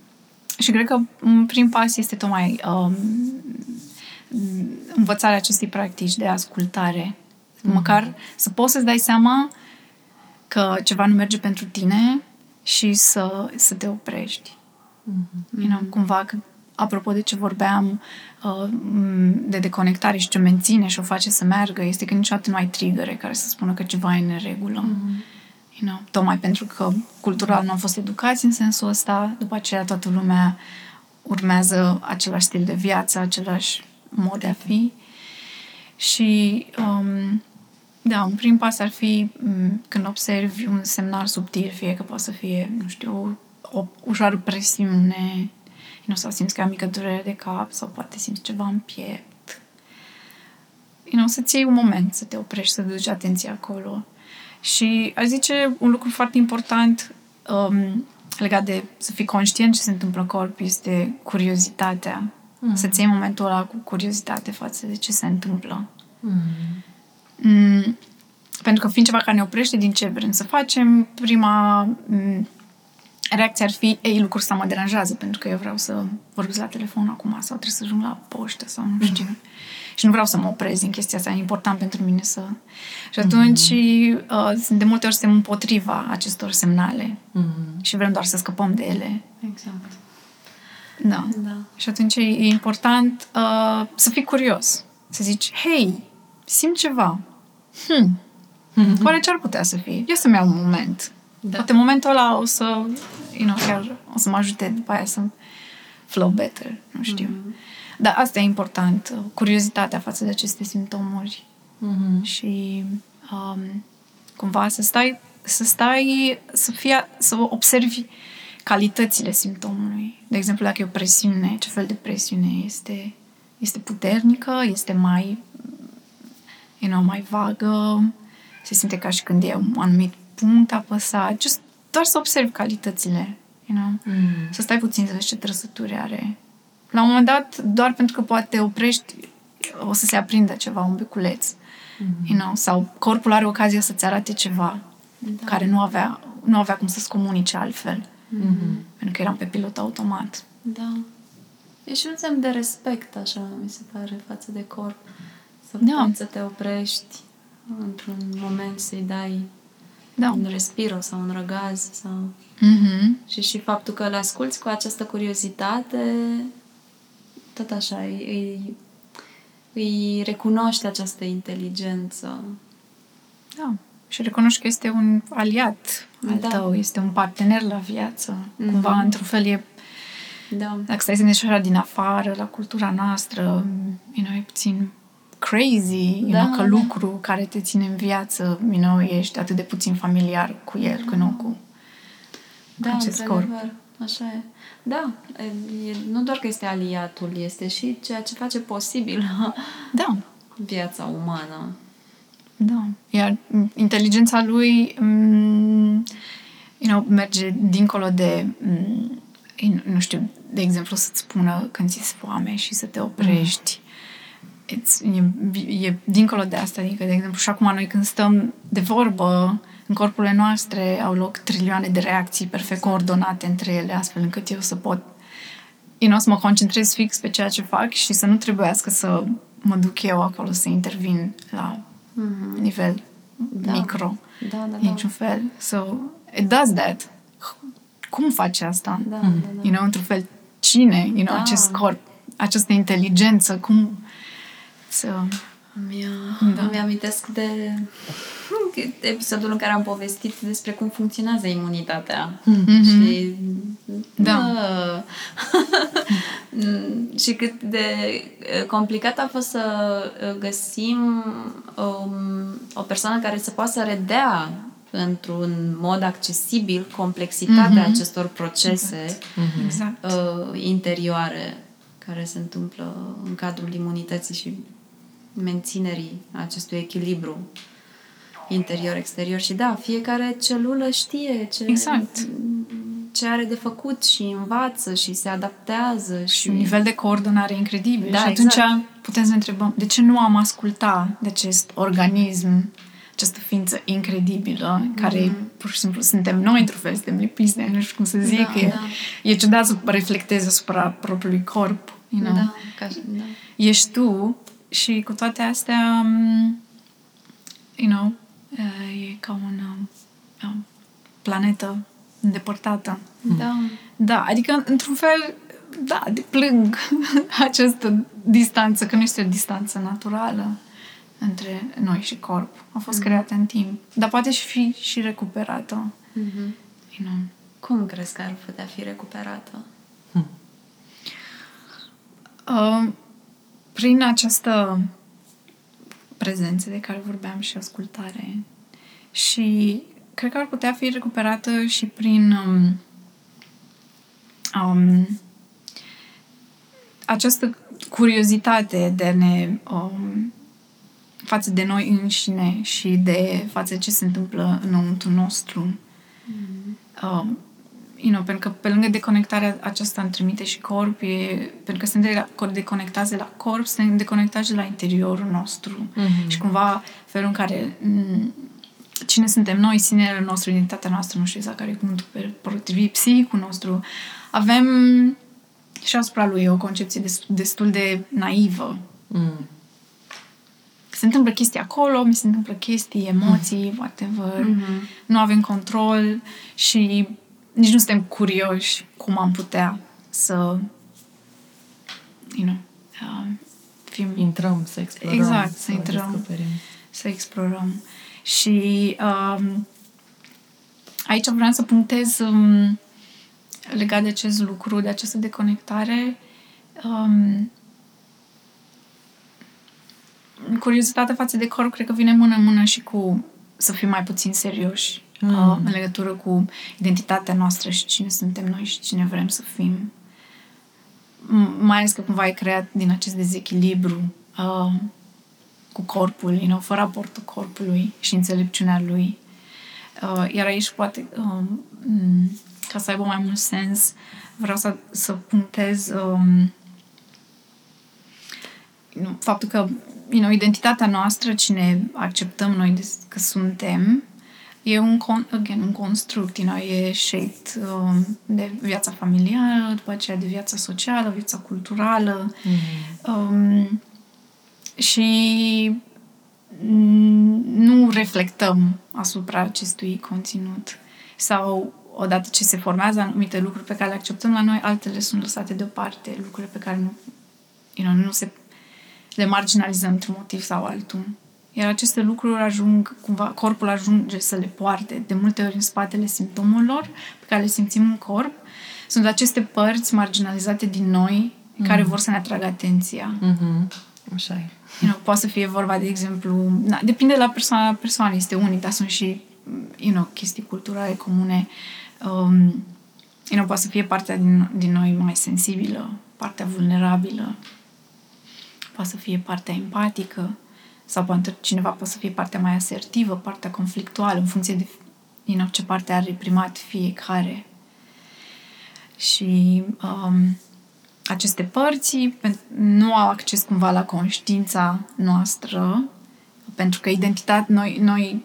Și cred că un prim pas este tocmai um, învățarea acestei practici de ascultare Mm-hmm. Măcar să poți să-ți dai seama că ceva nu merge pentru tine și să, să te oprești. Mm-hmm. You know, cumva, că, apropo de ce vorbeam uh, de deconectare și ce menține și o face să meargă, este că niciodată nu ai trigăre care să spună că ceva e în regulă. Mm-hmm. You know, tocmai pentru că cultural nu am fost educați în sensul ăsta, după aceea toată lumea urmează același stil de viață, același mod de a fi. Și, um, da, un prim pas ar fi um, când observi un semnal subtil, fie că poate să fie, nu știu, o, o ușoară presiune, nu sau simți că am mică durere de cap sau poate simți ceva în piept. You know, să-ți iei un moment să te oprești, să duci atenția acolo. Și aș zice un lucru foarte important um, legat de să fii conștient ce se întâmplă în corp este curiozitatea. Mm. Să-ți iei momentul ăla cu curiozitate față de ce se întâmplă. Mm. Mm, pentru că fiind ceva care ne oprește din ce vrem să facem, prima mm, reacția ar fi, ei, lucrul ăsta mă deranjează pentru că eu vreau să vorbesc la telefon acum sau trebuie să ajung la poștă sau nu știu. Mm. Și nu vreau să mă oprez din chestia asta, e important pentru mine să... Și atunci, mm. uh, de multe ori suntem împotriva acestor semnale mm. și vrem doar să scăpăm de ele. Exact. Da. da. Și atunci e important uh, să fii curios. Să zici, hei, simt ceva. Hmm. Mm-hmm. (laughs) Oare ce ar putea să fie? Eu să-mi iau un moment. Da. Poate momentul ăla o să, you know, chiar o să mă ajute după aia să flow better, nu știu. Mm-hmm. Dar asta e important, curiozitatea față de aceste simptomuri. Mm-hmm. Și um, cumva să stai, să stai, să fie, să observi calitățile simptomului. De exemplu, dacă e o presiune, ce fel de presiune este? Este puternică? Este mai, you know, mai vagă? Se simte ca și când e un anumit punct apăsat, just, doar să observi calitățile, you know? Mm. Să stai puțin să vezi ce trăsături are. La un moment dat, doar pentru că poate te oprești, o să se aprindă ceva, un beculeț, mm. you know? Sau corpul are ocazia să-ți arate ceva da. care nu avea, nu avea cum să-ți comunice altfel. Mm-hmm. Pentru că eram pe pilot automat. Da. E și un semn de respect, așa, mi se pare, față de corp. Să da. să te oprești într-un moment, să-i dai da. un respiro sau un răgaz sau... Mm-hmm. Și și faptul că îl asculți cu această curiozitate tot așa îi, îi recunoște această inteligență. Da. Și recunoști că este un aliat al da. tău, este un partener la viață. Mm-hmm. Cumva, într-un fel, e da. Dacă stai să ne așa din afară, la cultura noastră, you know, e puțin crazy, you da, know, că da. lucru care te ține în viață, you know, ești atât de puțin familiar cu el, da. că nu cu da, acest corp. Așa e. Da, e, nu doar că este aliatul, este și ceea ce face posibil da. (laughs) viața umană. Da. Iar inteligența lui mm, you know, merge dincolo de mm, nu știu, de exemplu să-ți spună când ți-e foame și să te oprești it's, e, e dincolo de asta. Adică, de exemplu, și acum noi când stăm de vorbă, în corpurile noastre au loc trilioane de reacții perfect coordonate între ele, astfel încât eu să pot you know, să mă concentrez fix pe ceea ce fac și să nu trebuiască să mă duc eu acolo să intervin la mm-hmm. nivel da. micro. Da, da, da. Niciun fel. So, it does that. Cum face asta? Da, mm. da, da. You know, într-un fel, cine? You know, da. acest corp, această inteligență, cum să... Mi, da. îmi amintesc de episodul în care am povestit despre cum funcționează imunitatea. Mm-hmm. Și da. (laughs) și cât de complicat a fost să găsim um, o persoană care să poată să redea într-un mod accesibil complexitatea mm-hmm. acestor procese exact. uh, interioare care se întâmplă în cadrul imunității și menținerii acestui echilibru interior-exterior și da, fiecare celulă știe ce, exact. ce are de făcut și învață și se adaptează. Și, și un nivel de coordonare incredibil. Da, și atunci exact. putem să ne întrebăm de ce nu am ascultat de acest organism, această ființă incredibilă, mm-hmm. care pur și simplu suntem noi într-un fel, suntem lipiți de nu știu cum să zic, da, e, da. e ciudat să reflectezi asupra propriului corp. You know? da, ca, da. Ești tu și cu toate astea, um, you know, uh, e ca un um, planetă îndepărtată. Da. Da, adică, într-un fel, da, plâng (laughs) această distanță, că nu este o distanță naturală. între noi și corp. A fost mm-hmm. creată în timp. Dar poate și fi și recuperată. Mm-hmm. You know. Cum crezi că ar putea fi recuperată? Uh, prin această prezență de care vorbeam și ascultare și cred că ar putea fi recuperată și prin um, um, această curiozitate de ne um, față de noi înșine și de față ce se întâmplă înăuntru nostru. Mm. Um, you know, pentru că pe lângă deconectarea aceasta îmi trimite și corp, e, pentru că suntem deconectați de la corp, suntem deconectați de la interiorul nostru. Mm-hmm. Și cumva felul în care m- cine suntem noi, sinele nostru, identitatea noastră, nu știu exact care e cuvântul potrivit, psihicul nostru, avem și asupra lui o concepție destul de naivă. Mm. Se întâmplă chestii acolo, mi se întâmplă chestii, emoții, mm. whatever. Mm-hmm. Nu avem control și nici nu suntem curioși cum am putea să you know, uh, fim... Intrăm, să explorăm. Exact, să, să intrăm, descoperim. să explorăm. Și um, aici vreau să punctez um, legat de acest lucru, de această deconectare, um, curiozitatea față de corp cred că vine mână în mână și cu să fim mai puțin serioși mm. uh, în legătură cu identitatea noastră și cine suntem noi și cine vrem să fim. Mai ales că cumva e creat din acest dezechilibru uh, cu corpul, you know, fără aportul corpului și înțelepciunea lui. Uh, iar aici poate, uh, ca să aibă mai mult sens, vreau să, să punctez um, faptul că you know, identitatea noastră, cine acceptăm noi că suntem, e un, con- again, un construct, you know, e shaped um, de viața familială, după aceea de viața socială, viața culturală mm-hmm. um, și nu reflectăm asupra acestui conținut sau odată ce se formează anumite lucruri pe care le acceptăm la noi, altele sunt lăsate deoparte, lucruri pe care nu, you know, nu se le marginalizăm într-un motiv sau altul. Iar aceste lucruri ajung, cumva, corpul ajunge să le poarte de multe ori în spatele simptomelor pe care le simțim în corp. Sunt aceste părți marginalizate din noi mm. care vor să ne atragă atenția. Mm-hmm. Așa e. You know, poate să fie vorba, de exemplu, na, depinde de la persoana persoană, este unic, dar sunt și you know, chestii culturale comune. Um, you know, poate să fie partea din, din noi mai sensibilă, partea vulnerabilă, poate să fie partea empatică, sau poate cineva poate să fie partea mai asertivă, partea conflictuală, în funcție de din orice parte are reprimat fiecare. Și um, aceste părți nu au acces cumva la conștiința noastră, pentru că identitate, noi, noi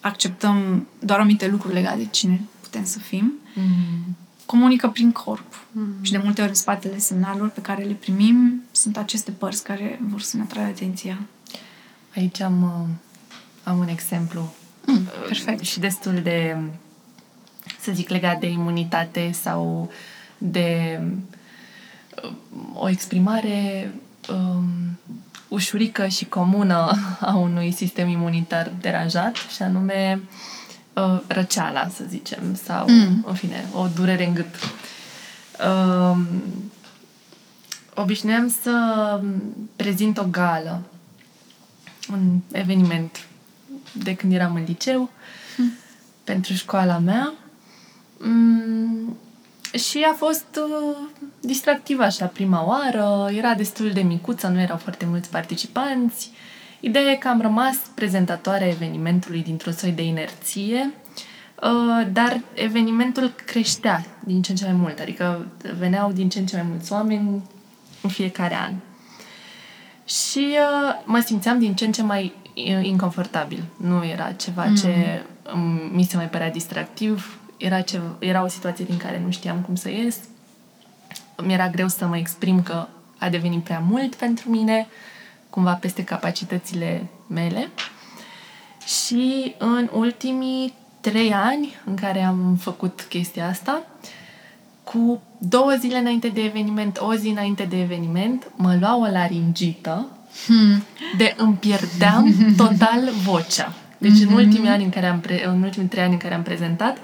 acceptăm doar anumite lucruri legate de cine putem să fim, mm. comunică prin corp. Mm. Și de multe ori în spatele semnalelor pe care le primim sunt aceste părți care vor să ne atragă atenția. Aici am, uh, am un exemplu. Mm, perfect. Și destul de, să zic, legat de imunitate sau de uh, o exprimare um, ușurică și comună a unui sistem imunitar deranjat, și anume uh, răceala, să zicem, sau, mm. în fine, o durere în gât. Uh, obișnuiam să prezint o gală un eveniment de când eram în liceu mm. pentru școala mea mm, și a fost uh, distractiv așa prima oară, era destul de micuță, nu erau foarte mulți participanți. Ideea e că am rămas prezentatoarea evenimentului dintr-o soi de inerție, uh, dar evenimentul creștea din ce în ce mai mult, adică veneau din ce în ce mai mulți oameni în fiecare an și uh, mă simțeam din ce în ce mai uh, inconfortabil. Nu era ceva mm. ce um, mi se mai părea distractiv, era, ce, era o situație din care nu știam cum să ies. Mi-era greu să mă exprim că a devenit prea mult pentru mine, cumva peste capacitățile mele. Și în ultimii trei ani în care am făcut chestia asta, cu două zile înainte de eveniment, o zi înainte de eveniment, mă lua o laringită Hmm. De îmi pierdeam (laughs) total vocea. Deci în ultimii ani în care am pre- în ultimii trei ani în care am prezentat,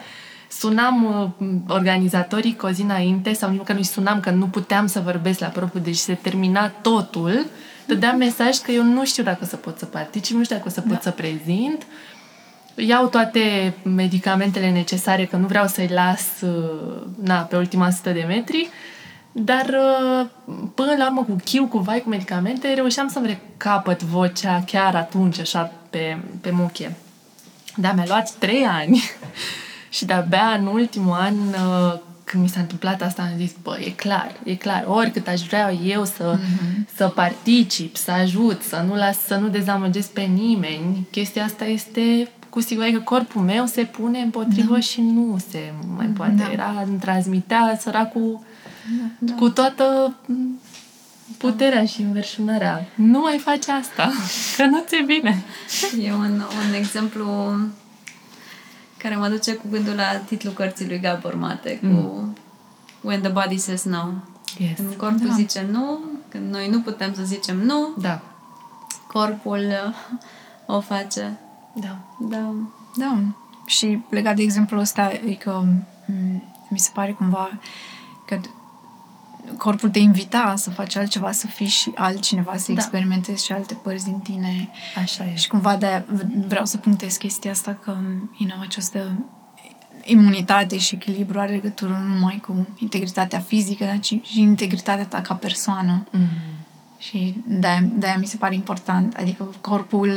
sunam uh, organizatorii cu o zi înainte sau nici măcar nu sunam că nu puteam să vorbesc la propriu, deci se termina totul, dădeam mesaj că eu nu știu dacă o să pot să particip, nu știu dacă o să pot Da. să prezint. Iau toate medicamentele necesare, că nu vreau să-i las uh, na, pe ultima sută de metri, dar uh, până la urmă cu chiu, cu vai, cu medicamente, reușeam să-mi recapăt vocea chiar atunci, așa, pe, pe muchie. Da, mi-a luat trei ani (laughs) și de-abia în ultimul an, uh, când mi s-a întâmplat asta, am zis, bă, e clar, e clar, oricât aș vrea eu să, mm-hmm. să particip, să ajut, să nu las, să nu dezamăgesc pe nimeni, chestia asta este cu siguranță că corpul meu se pune împotrivă da. și nu se mai poate. Da. Era, îmi transmitea săracul da. cu toată m, puterea și înverșunarea. Nu mai faci asta, (laughs) că nu ți-e bine. E un, un exemplu care mă duce cu gândul la titlul cărții lui Gabor Mate, cu mm. When the body says no. Yes. Când corpul Da. zice nu, când noi nu putem să zicem nu, Da. corpul uh, o face. Da. Da. Da. Și legat de exemplul ăsta, adică m, mi se pare cumva că corpul te invita să faci altceva, să fii și altcineva, să Da. experimentezi și alte părți din tine. Așa e. Și cumva de vreau să punctez chestia asta că, you know, această imunitate și echilibru are legătură nu numai cu integritatea fizică, dar ci și integritatea ta ca persoană. Mm. Și de-aia, de-aia mi se pare important. Adică corpul,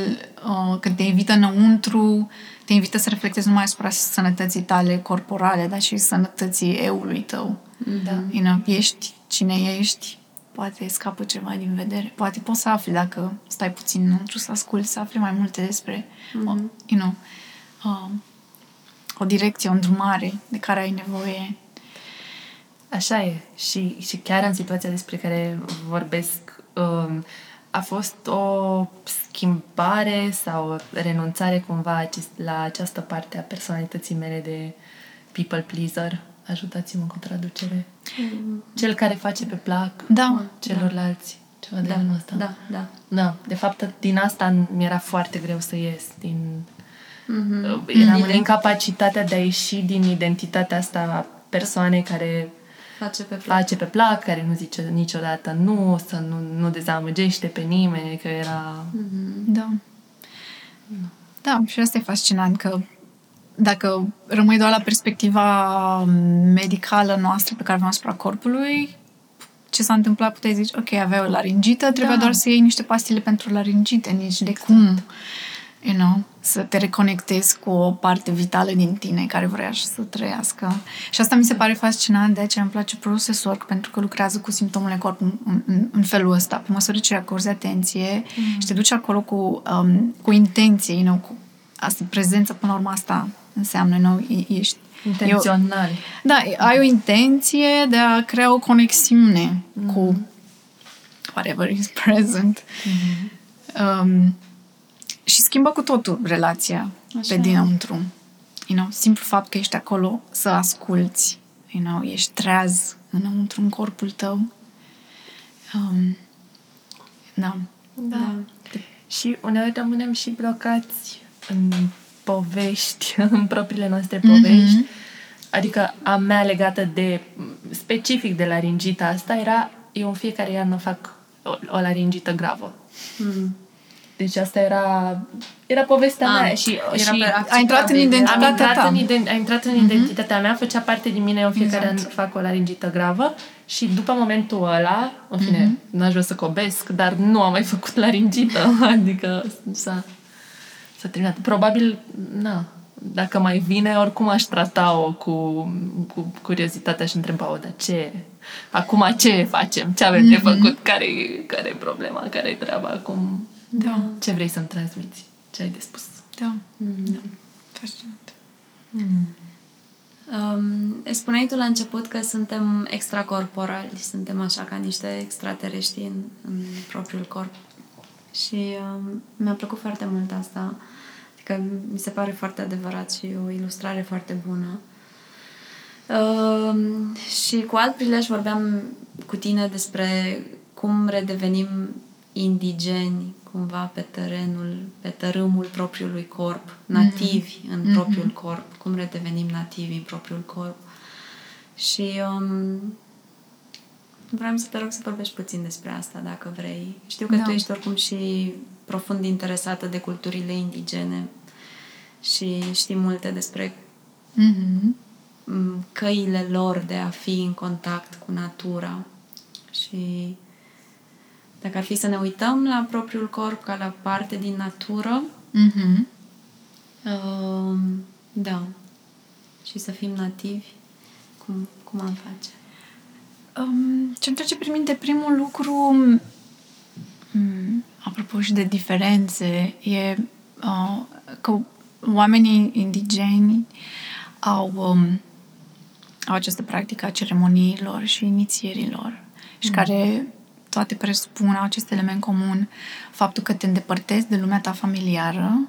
uh, când te invită înăuntru, te invită să reflectezi numai asupra sănătății tale corporale, dar și sănătății eului tău. Da. You know, ești cine ești, poate scapă ceva din vedere. Poate poți să afli dacă stai puțin înăuntru, să asculti, să afli mai multe despre, mm-hmm. you know, uh, o direcție, o îndrumare de care ai nevoie. Așa e. Și, și chiar în situația despre care vorbesc, um, a fost o schimbare sau o renunțare cumva acest, la această parte a personalității mele de people pleaser. Ajutați-mă cu traducere. Cel care face pe plac Da. celorlalți. Ceva de Da, genul ăsta. da, da. Da, de fapt, din asta mi era foarte greu să ies. Din, Mhm. Eram în Ident- incapacitatea de a ieși din identitatea asta a persoanei care Face pe plac. face pe plac, care nu zice niciodată nu, să nu, nu dezamăgește pe nimeni, că era... Da. Da, și asta e fascinant, că dacă rămâi doar la perspectiva medicală noastră pe care avem asupra corpului, ce s-a întâmplat, puteai zice, ok, aveai o laringită, trebuia Da. doar să iei niște pastile pentru laringite, nici de cum, you know, să te reconectezi cu o parte vitală din tine care vrea și să trăiască. Și asta mi se pare fascinant, de aceea îmi place Process Work, pentru că lucrează cu simptomele corpului în, în, în felul ăsta. Pe măsură ce acorzi atenție mm. și te duci acolo cu, um, cu intenție, you know, cu asta, prezența, până la urmă asta înseamnă, you know, e- ești Intențional. da, ai o intenție de a crea o conexiune mm-hmm. cu whatever is present. Mm-hmm. Um, și schimbă cu totul relația Așa. pe dinăuntru. You know, simplu fapt că ești acolo să asculți. You know, ești treaz înăuntru în corpul tău. Um, da. Da. Și uneori rămânem și blocați în povești, (laughs) în propriile noastre povești. Mm-hmm. Adică a mea legată de, specific de laringita asta, era, eu în fiecare iarnă fac o, o laringită gravă. Mm. Deci asta era, era povestea Ah, mea și, era și pe ai intrat în acceptabil. identitate. am Identitatea intrat, ta. în, ident- a intrat în identitatea mea, făcea parte din mine, eu în fiecare Exact. an fac o laringită gravă și după momentul ăla, în fine, n-aș vrea să cobesc, dar nu am mai făcut laringită, (laughs) adică s-a, s-a terminat. Probabil, na, dacă mai vine, oricum aș trata-o cu, cu curiozitatea și întreba-o, dar ce, acum ce facem, ce avem de făcut, care care e problema, care e treaba acum, Da. ce vrei să-mi transmiți, ce ai de spus. Da. da. Fascinant. Um, spuneai tu la început că suntem extracorporali, suntem așa ca niște extraterestri în, în propriul corp. Și um, mi-a plăcut foarte mult asta. Adică mi se pare foarte adevărat și o ilustrare foarte bună. Um, și cu alt prilej vorbeam cu tine despre cum redevenim indigeni cumva pe terenul, pe tărâmul propriului corp, nativi mm-hmm. în Mhm. propriul corp, cum redevenim nativi în propriul corp. Și um, vreau să te rog să vorbești puțin despre asta, dacă vrei. Știu că Da. tu ești oricum și profund interesată de culturile indigene și știi multe despre Mhm. m, căile lor de a fi în contact cu natura. Și dacă ar fi să ne uităm la propriul corp ca la parte din natură, Mhm. um, da, și să fim nativi, cum, cum am face? Um, ce-mi trece prin minte primul lucru, um, apropo și de diferențe, e uh, că oamenii indigeni au, um, au această practică a ceremoniilor și inițierilor și care toate presupun, au acest element comun, faptul că te îndepărtezi de lumea ta familiară,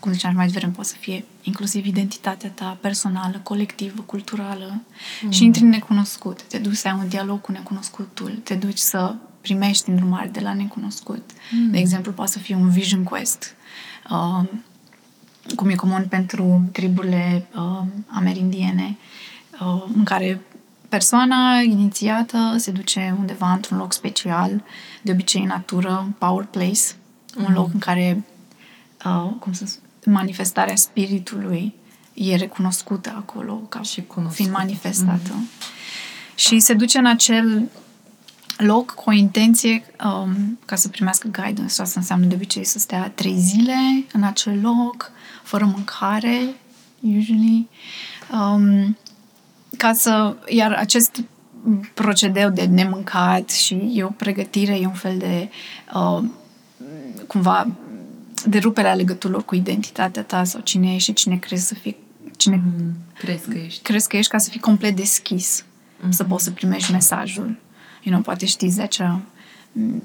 cum ziceam mai devreme, poate să fie inclusiv identitatea ta personală, colectivă, culturală mm. și intri în necunoscut. Te duci să ai un dialog cu necunoscutul, te duci să primești îndrumare de la necunoscut. Mm. De exemplu, poate să fie un vision quest, uh, cum e comun pentru triburile uh, amerindiene, uh, în care persoana inițiată se duce undeva într-un loc special, de obicei în natură, power place, un loc în care uh, cum să spun, manifestarea spiritului e recunoscută acolo ca Și cunoscută. fiind manifestată. Și se duce în acel loc cu o intenție um, ca să primească guidance. Asta înseamnă de obicei să stea trei zile în acel loc, fără mâncare, usually. Um, ca să, iar acest procedeu de nemâncat și e o pregătire, e un fel de uh, cumva de ruperea legăturilor cu identitatea ta sau cine ești și cine crezi să fii, cine Crezi că ești. crezi că ești ca să fii complet deschis, să poți să primești mesajul. You know, poate știți de acea...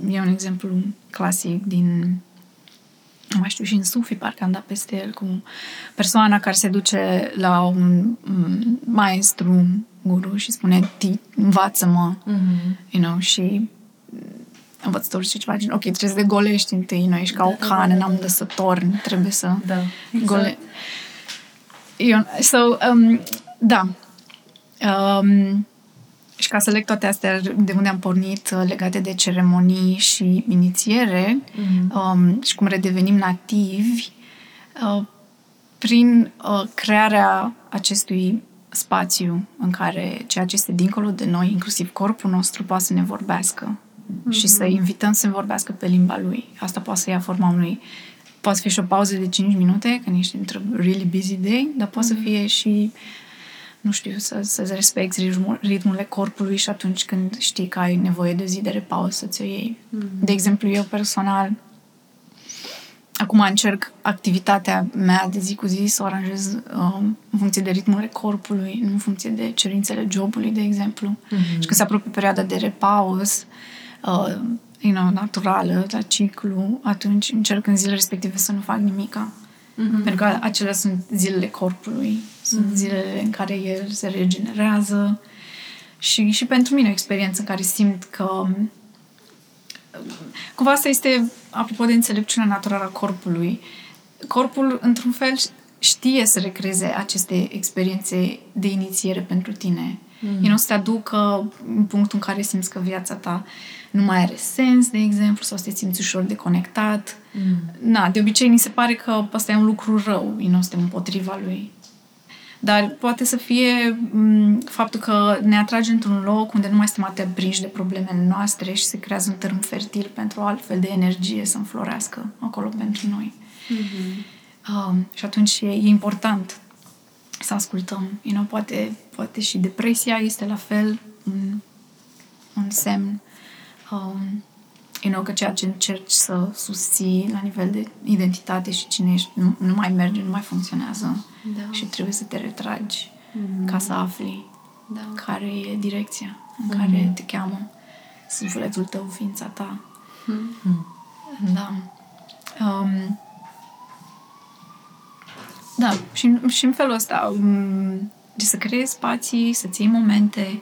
E un exemplu clasic din nu mai știu, și în Sufi, parcă am dat peste el, cu persoana care se duce la un mm, maestru, guru, și spune, "Ti- învață-mă, Mhm. you know, și învățătorul și ceva gen, ok, trebuie să te golești întâi, nu ești ca o cană, n-am unde să torni, trebuie să Da. gole... Eu, so, um, da. Um, și ca să leg toate astea de unde am pornit uh, legate de ceremonii și inițiere Mhm. um, și cum redevenim nativi uh, prin uh, crearea acestui spațiu în care ceea ce este dincolo de noi, inclusiv corpul nostru, poate să ne vorbească și să invităm să ne vorbească pe limba lui. Asta poate să ia forma unui poate să fie și o pauză de 5 minute când ești într-o really busy day, dar poate să fie și nu știu, să, să-ți respecti ritmul, ritmurile corpului și atunci când știi că ai nevoie de o zi de repaus să ți-o iei. De exemplu, eu personal acum încerc activitatea mea de zi cu zi să o aranjez um, în funcție de ritmurile corpului, nu în funcție de cerințele jobului, de exemplu. Mhm. Și când se apropie perioada de repaus, uh, you know, naturală, la ciclu, atunci încerc în zilele respective să nu fac nimica. Mhm. Pentru că acelea sunt zilele corpului, sunt zilele în care el se regenerează și, și pentru mine o experiență în care simt că cumva asta este, apropo de înțelepciunea naturală a corpului, corpul, într-un fel, știe să recreze aceste experiențe de inițiere pentru tine. Mm. nu să te aducă în punctul în care simți că viața ta nu mai are sens, de exemplu, sau să te simți ușor deconectat. Mm. Na, de obicei ni se pare că ăsta e un lucru rău, nu suntem împotriva lui. Dar poate să fie m, faptul că ne atrage într-un loc unde nu mai suntem atât prinși de problemele noastre și se creează un tărâm fertil pentru o altfel de energie să înflorească acolo pentru noi. Mhm. Um, și atunci e, e important să ascultăm. You know, poate, poate și depresia este la fel un, un semn. Um, you know, că ceea ce încerci să susții la nivel de identitate și cine ești nu, nu mai merge, nu mai funcționează Da. și trebuie să te retragi Mhm. ca să afli Da. care e direcția în care te cheamă sufletul tău, ființa ta. Mhm. Da. Um, da, și, în- și în felul ăsta, um, de să creezi spații, să ții momente,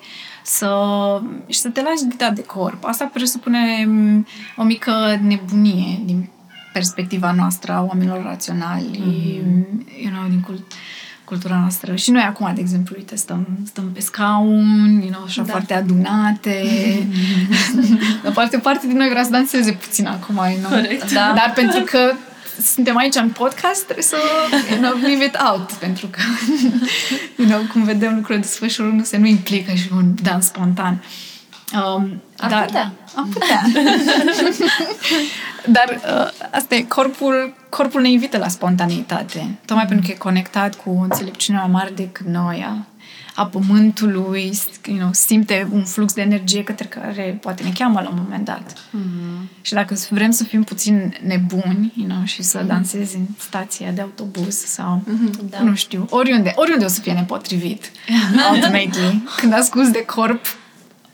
să, și să te lași ghida de corp. Asta presupune mm, o mică nebunie din perspectiva noastră a oamenilor raționali, mm-hmm. you know, din cult, cultura noastră. Și noi acum, de exemplu, uite, stăm, stăm pe scaun, you know, așa da. foarte adunate. Mm-hmm. (laughs) Dar (laughs) parte, parte din noi vrea să danseze puțin acum, you know? Da. Dar pentru că suntem aici în podcast, trebuie să you know, leave it out, pentru că you know, cum vedem lucrurile nu se nu implică și un dans spontan. Um, ar dar, putea. Am putea. (laughs) dar uh, asta e, corpul, corpul ne invită la spontaneitate, tocmai mm. pentru că e conectat cu înțelepciunea mai mare decât noi, a, a pământului, you know, simte un flux de energie către care poate ne cheamă la un moment dat. Mm-hmm. Și dacă vrem să fim puțin nebuni you know, și să mm-hmm. dansezi în stația de autobuz sau, mm-hmm, da. nu știu, oriunde, oriunde o să fie nepotrivit, (laughs) ultimately. Când asculti de corp,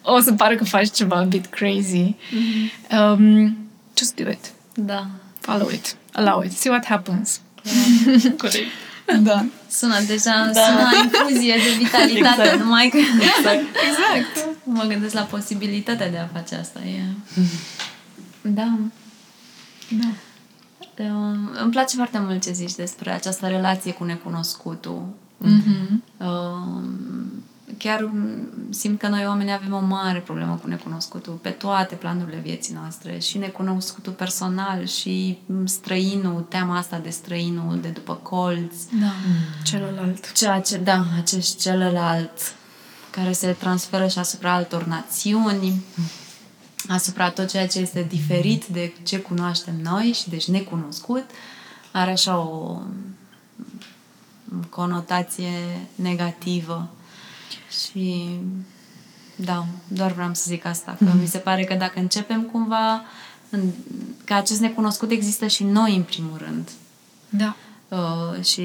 o să pară că faci ceva a bit crazy. Mm-hmm. Um, just do it. Da. Follow it. Allow it. See what happens. (laughs) Corect. Da. Sună deja, da. sună infuzie de vitalitate, exact. numai că... Exact. exact. Mă gândesc la posibilitatea de a face asta. E... Da. Da. Um, îmi place foarte mult ce zici despre această relație cu necunoscutul. Mm-hmm. Um, chiar simt că noi oamenii avem o mare problemă cu necunoscutul pe toate planurile vieții noastre și necunoscutul personal și străinul, teama asta de străinul, de după colț. Da, celălalt. Ceea ce, da, acest celălalt care se transferă și asupra altor națiuni, asupra tot ceea ce este diferit de ce cunoaștem noi și deci necunoscut, are așa o conotație negativă. Și da, doar vreau să zic asta, că mm-hmm. mi se pare că dacă începem cumva, în, că acest necunoscut există și noi în primul rând. Da. Uh, și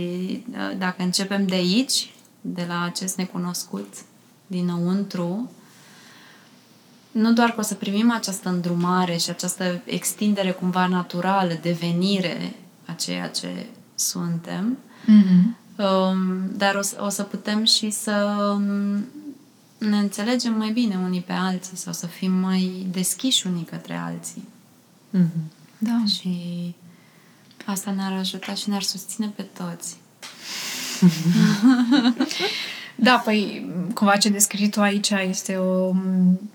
uh, dacă începem de aici, de la acest necunoscut dinăuntru, nu doar că o să primim această îndrumare și această extindere cumva naturală, devenire a ceea ce suntem, mm-hmm. Um, dar o, o să putem și să um, ne înțelegem mai bine unii pe alții sau să fim mai deschiși unii către alții. Mm-hmm. Da. Și asta ne-ar ajuta și ne-ar susține pe toți. (laughs) Da, păi, cumva ce descrii tu aici este o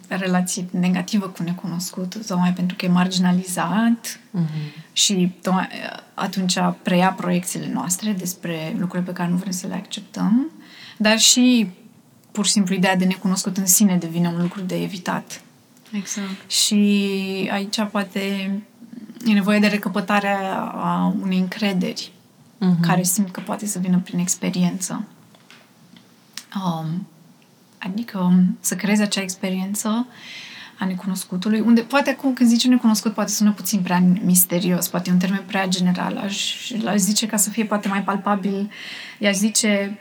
relație negativă cu necunoscut, tocmai pentru că e marginalizat uh-huh. și tocmai atunci preia proiecțiile noastre despre lucruri pe care nu vrem să le acceptăm, dar și pur și simplu ideea de necunoscut în sine devine un lucru de evitat. Exact. Și aici poate e nevoie de recăpătarea a unei încrederi uh-huh. care simt că poate să vină prin experiență. Um, adică um, să creezi acea experiență a necunoscutului, unde poate acum când zice necunoscut poate sună puțin prea misterios, poate e un termen prea general, aș, aș zice ca să fie poate mai palpabil, i-aș zice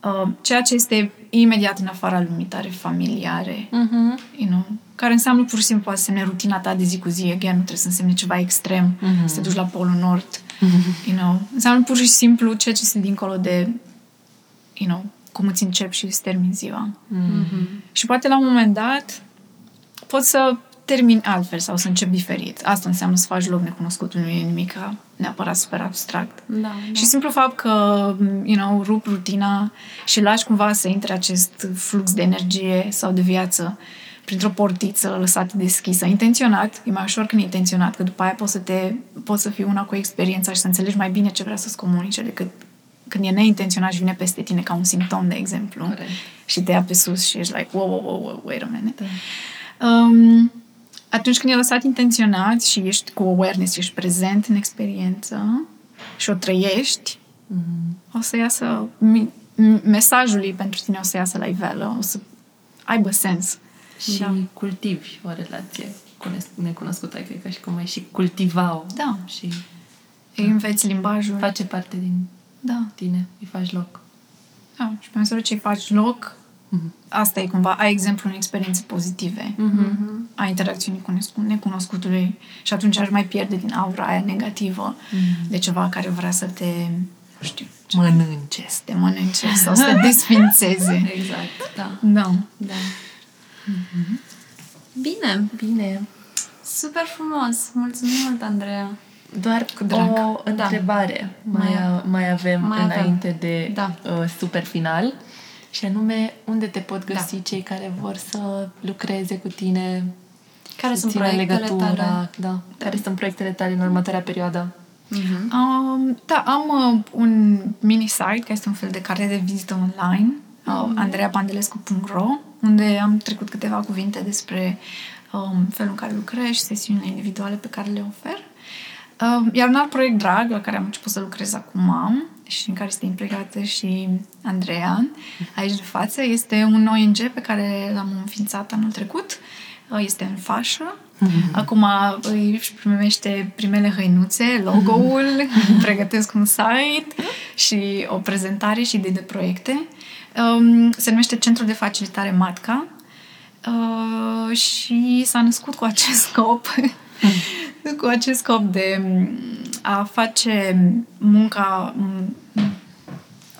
uh, ceea ce este imediat în afara lumii tare familiare, uh-huh. you know, care înseamnă pur și simplu poate să ne rutina ta de zi cu zi, again, nu trebuie să însemne ceva extrem, uh-huh. să te duci la Polul Nord, uh-huh. you know, înseamnă pur și simplu ceea ce este dincolo de, you know, cum îți încep și îți termin ziua. Mm-hmm. Și poate la un moment dat poți să termin altfel sau să încep diferit. Asta înseamnă să faci loc necunoscut, nu e nimic neapărat super abstract. Da, da. Și simplu fapt că, you know, rup rutina și lași cumva să intre acest flux de energie sau de viață printr-o portiță lăsată deschisă, intenționat, e mai ușor când e intenționat, că după aia poți să te, poți să fii una cu experiența și să înțelegi mai bine ce vrea să-ți comunice decât când e neintenționat și vine peste tine ca un simptom, de exemplu, Corect. și te ia pe sus și ești like, wow, wow, wow, wow wait a minute. Da. Um, atunci când e lăsat intenționat și ești cu awareness și ești prezent în experiență și o trăiești, mm-hmm. o să iasă, mesajul pentru tine o să iasă la iveală, o să aibă sens. Și da. cultivi o relație cu necunoscută, cred că și cum ai și cultiva-o. Da. Și îi înveți limbajul. Face parte din da. tine, îi faci loc. Da, și pe măsură ce îi faci loc, mm-hmm. asta e cumva, ai exemplu în experiențe pozitive, mm-hmm. ai interacțiuni cu necunoscutului și atunci aș mai pierde din aura aia negativă mm-hmm. de ceva care vrea să te, nu știu, ce, mănânce. Să te mănânce sau să te (laughs) desfințeze. Exact, da. Da. da. Bine, Bine. super frumos. Mulțumim mult, Andreea. Doar Cu drag. o întrebare mai, Mai- mai avem mai avem. înainte de Da. uh, super final. Și anume, unde te pot găsi Da. cei care vor să lucreze cu tine, Care să sunt țină proiectele legătura, tale? Da. Care sunt proiectele tale în următoarea perioadă? Mhm. Um, da, am uh, un mini-site, care este un fel de carte de vizită online, uh, andreapandelescu.ro, unde am trecut câteva cuvinte despre um, felul în care lucrez și sesiunile individuale pe care le ofer. Um, iar un alt proiect drag, la care am început să lucrez acum și în care este implicată și Andreea, aici de față, este un ONG pe care l-am înființat anul trecut. Uh, Este în fașă. Acum îi își primește primele hăinuțe, logo-ul, (laughs) pregătesc un site și o prezentare și idei de proiecte. Um, Se numește Centrul de Facilitare Matca uh, și s-a născut cu acest scop (laughs) cu acest scop de a face munca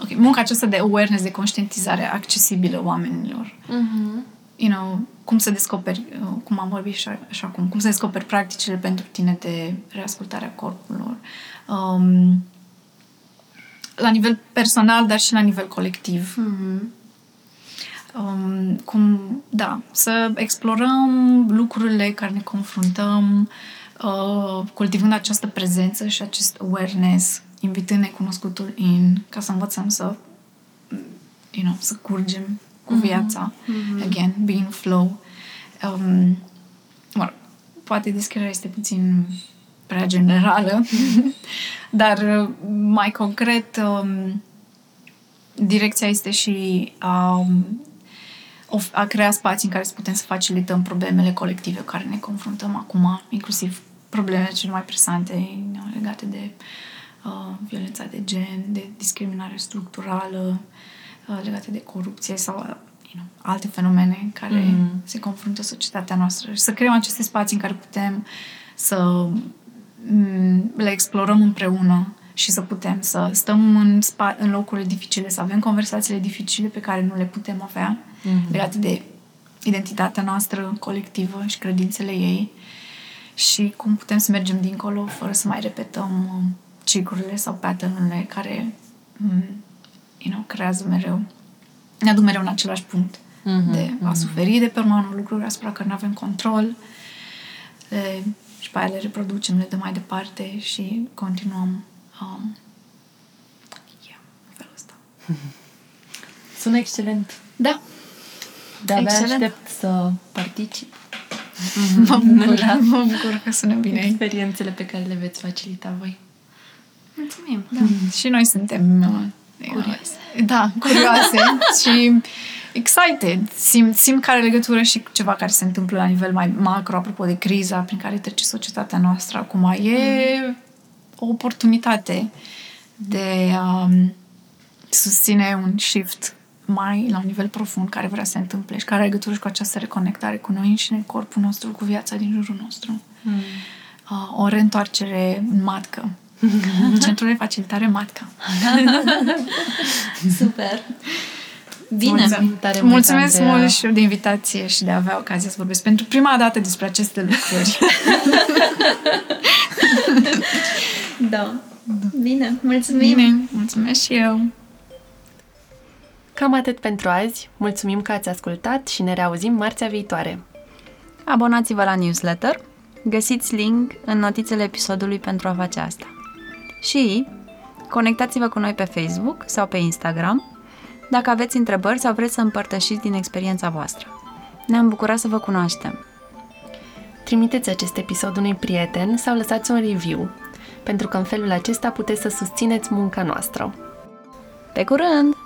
ok, munca aceasta de awareness, de conștientizare accesibilă oamenilor Mm-hmm. you know, cum să descoperi, uh, cum am vorbit și așa acum, cum să descoperi practicile pentru tine de reascultarea corpurilor. Um, la nivel personal, dar și la nivel colectiv. Mhm. Um, cum, da, să explorăm lucrurile care ne confruntăm, uh, cultivând această prezență și acest awareness, invitând necunoscutul in, ca să învățăm să, you know, să curgem cu viața. Again, be in flow. Um, mă rog, poate descrierea este puțin prea generală, (laughs) dar uh, mai concret, um, direcția este și um, of- a crea spații în care să putem să facilităm problemele colective cu care ne confruntăm acum, inclusiv problemele cele mai presante you know, legate de uh, violența de gen, de discriminare structurală, uh, legate de corupție sau uh, you know, alte fenomene care Mhm. se confruntă societatea noastră și să creăm aceste spații în care putem să mm, le explorăm împreună și să putem să stăm în, spa- în locurile dificile, să avem conversațiile dificile pe care nu le putem avea Mhm. legate de identitatea noastră colectivă și credințele ei și cum putem să mergem dincolo fără să mai repetăm uh, ciclurile sau pattern-urile care mm, you know, creează mereu ne aduc mereu în același punct Mhm, de a suferi de pe urma unor lucruri asupra care nu avem control le, și pe aia le reproducem, le dăm mai departe și continuăm um, yeah, în felul ăsta. (laughs) Sună excelent. Da, De-abia Excelent. aștept să particip mă bucur, mă bucur că sună bine. experiențele pe care le veți facilita voi. Mulțumim. Da. Și noi suntem uh, Curioase. Da, curioase (laughs) și excited. Simt, simt că are legătură și cu ceva care se întâmplă la nivel mai macro, apropo de criza prin care trece societatea noastră acum. E o oportunitate de a um, susține un shift mai la un nivel profund care vrea să se întâmple și care are legătură și cu această reconectare cu noi înșine, corpul nostru, cu viața din jurul nostru. Mm. Uh, o reîntoarcere în matcă. (laughs) Centrul de facilitare matcă. (laughs) Super. Bine. Mulțumim tare mult, Mulțumesc Andreea. mult și eu de invitație și de a avea ocazia să vorbesc pentru prima dată despre aceste lucruri. (laughs) Da. Bine. Mulțumim. Bine, mulțumesc și eu. Cam atât pentru azi. Mulțumim că ați ascultat și ne reauzim marțea viitoare. Abonați-vă la newsletter. Găsiți link în notițele episodului pentru a face asta. Și conectați-vă cu noi pe Facebook sau pe Instagram dacă aveți întrebări sau vreți să împărtășiți din experiența voastră. Ne-am bucurat să vă cunoaștem. Trimiteți acest episod unui prieten sau lăsați un review, pentru că în felul acesta puteți să susțineți munca noastră. Pe curând!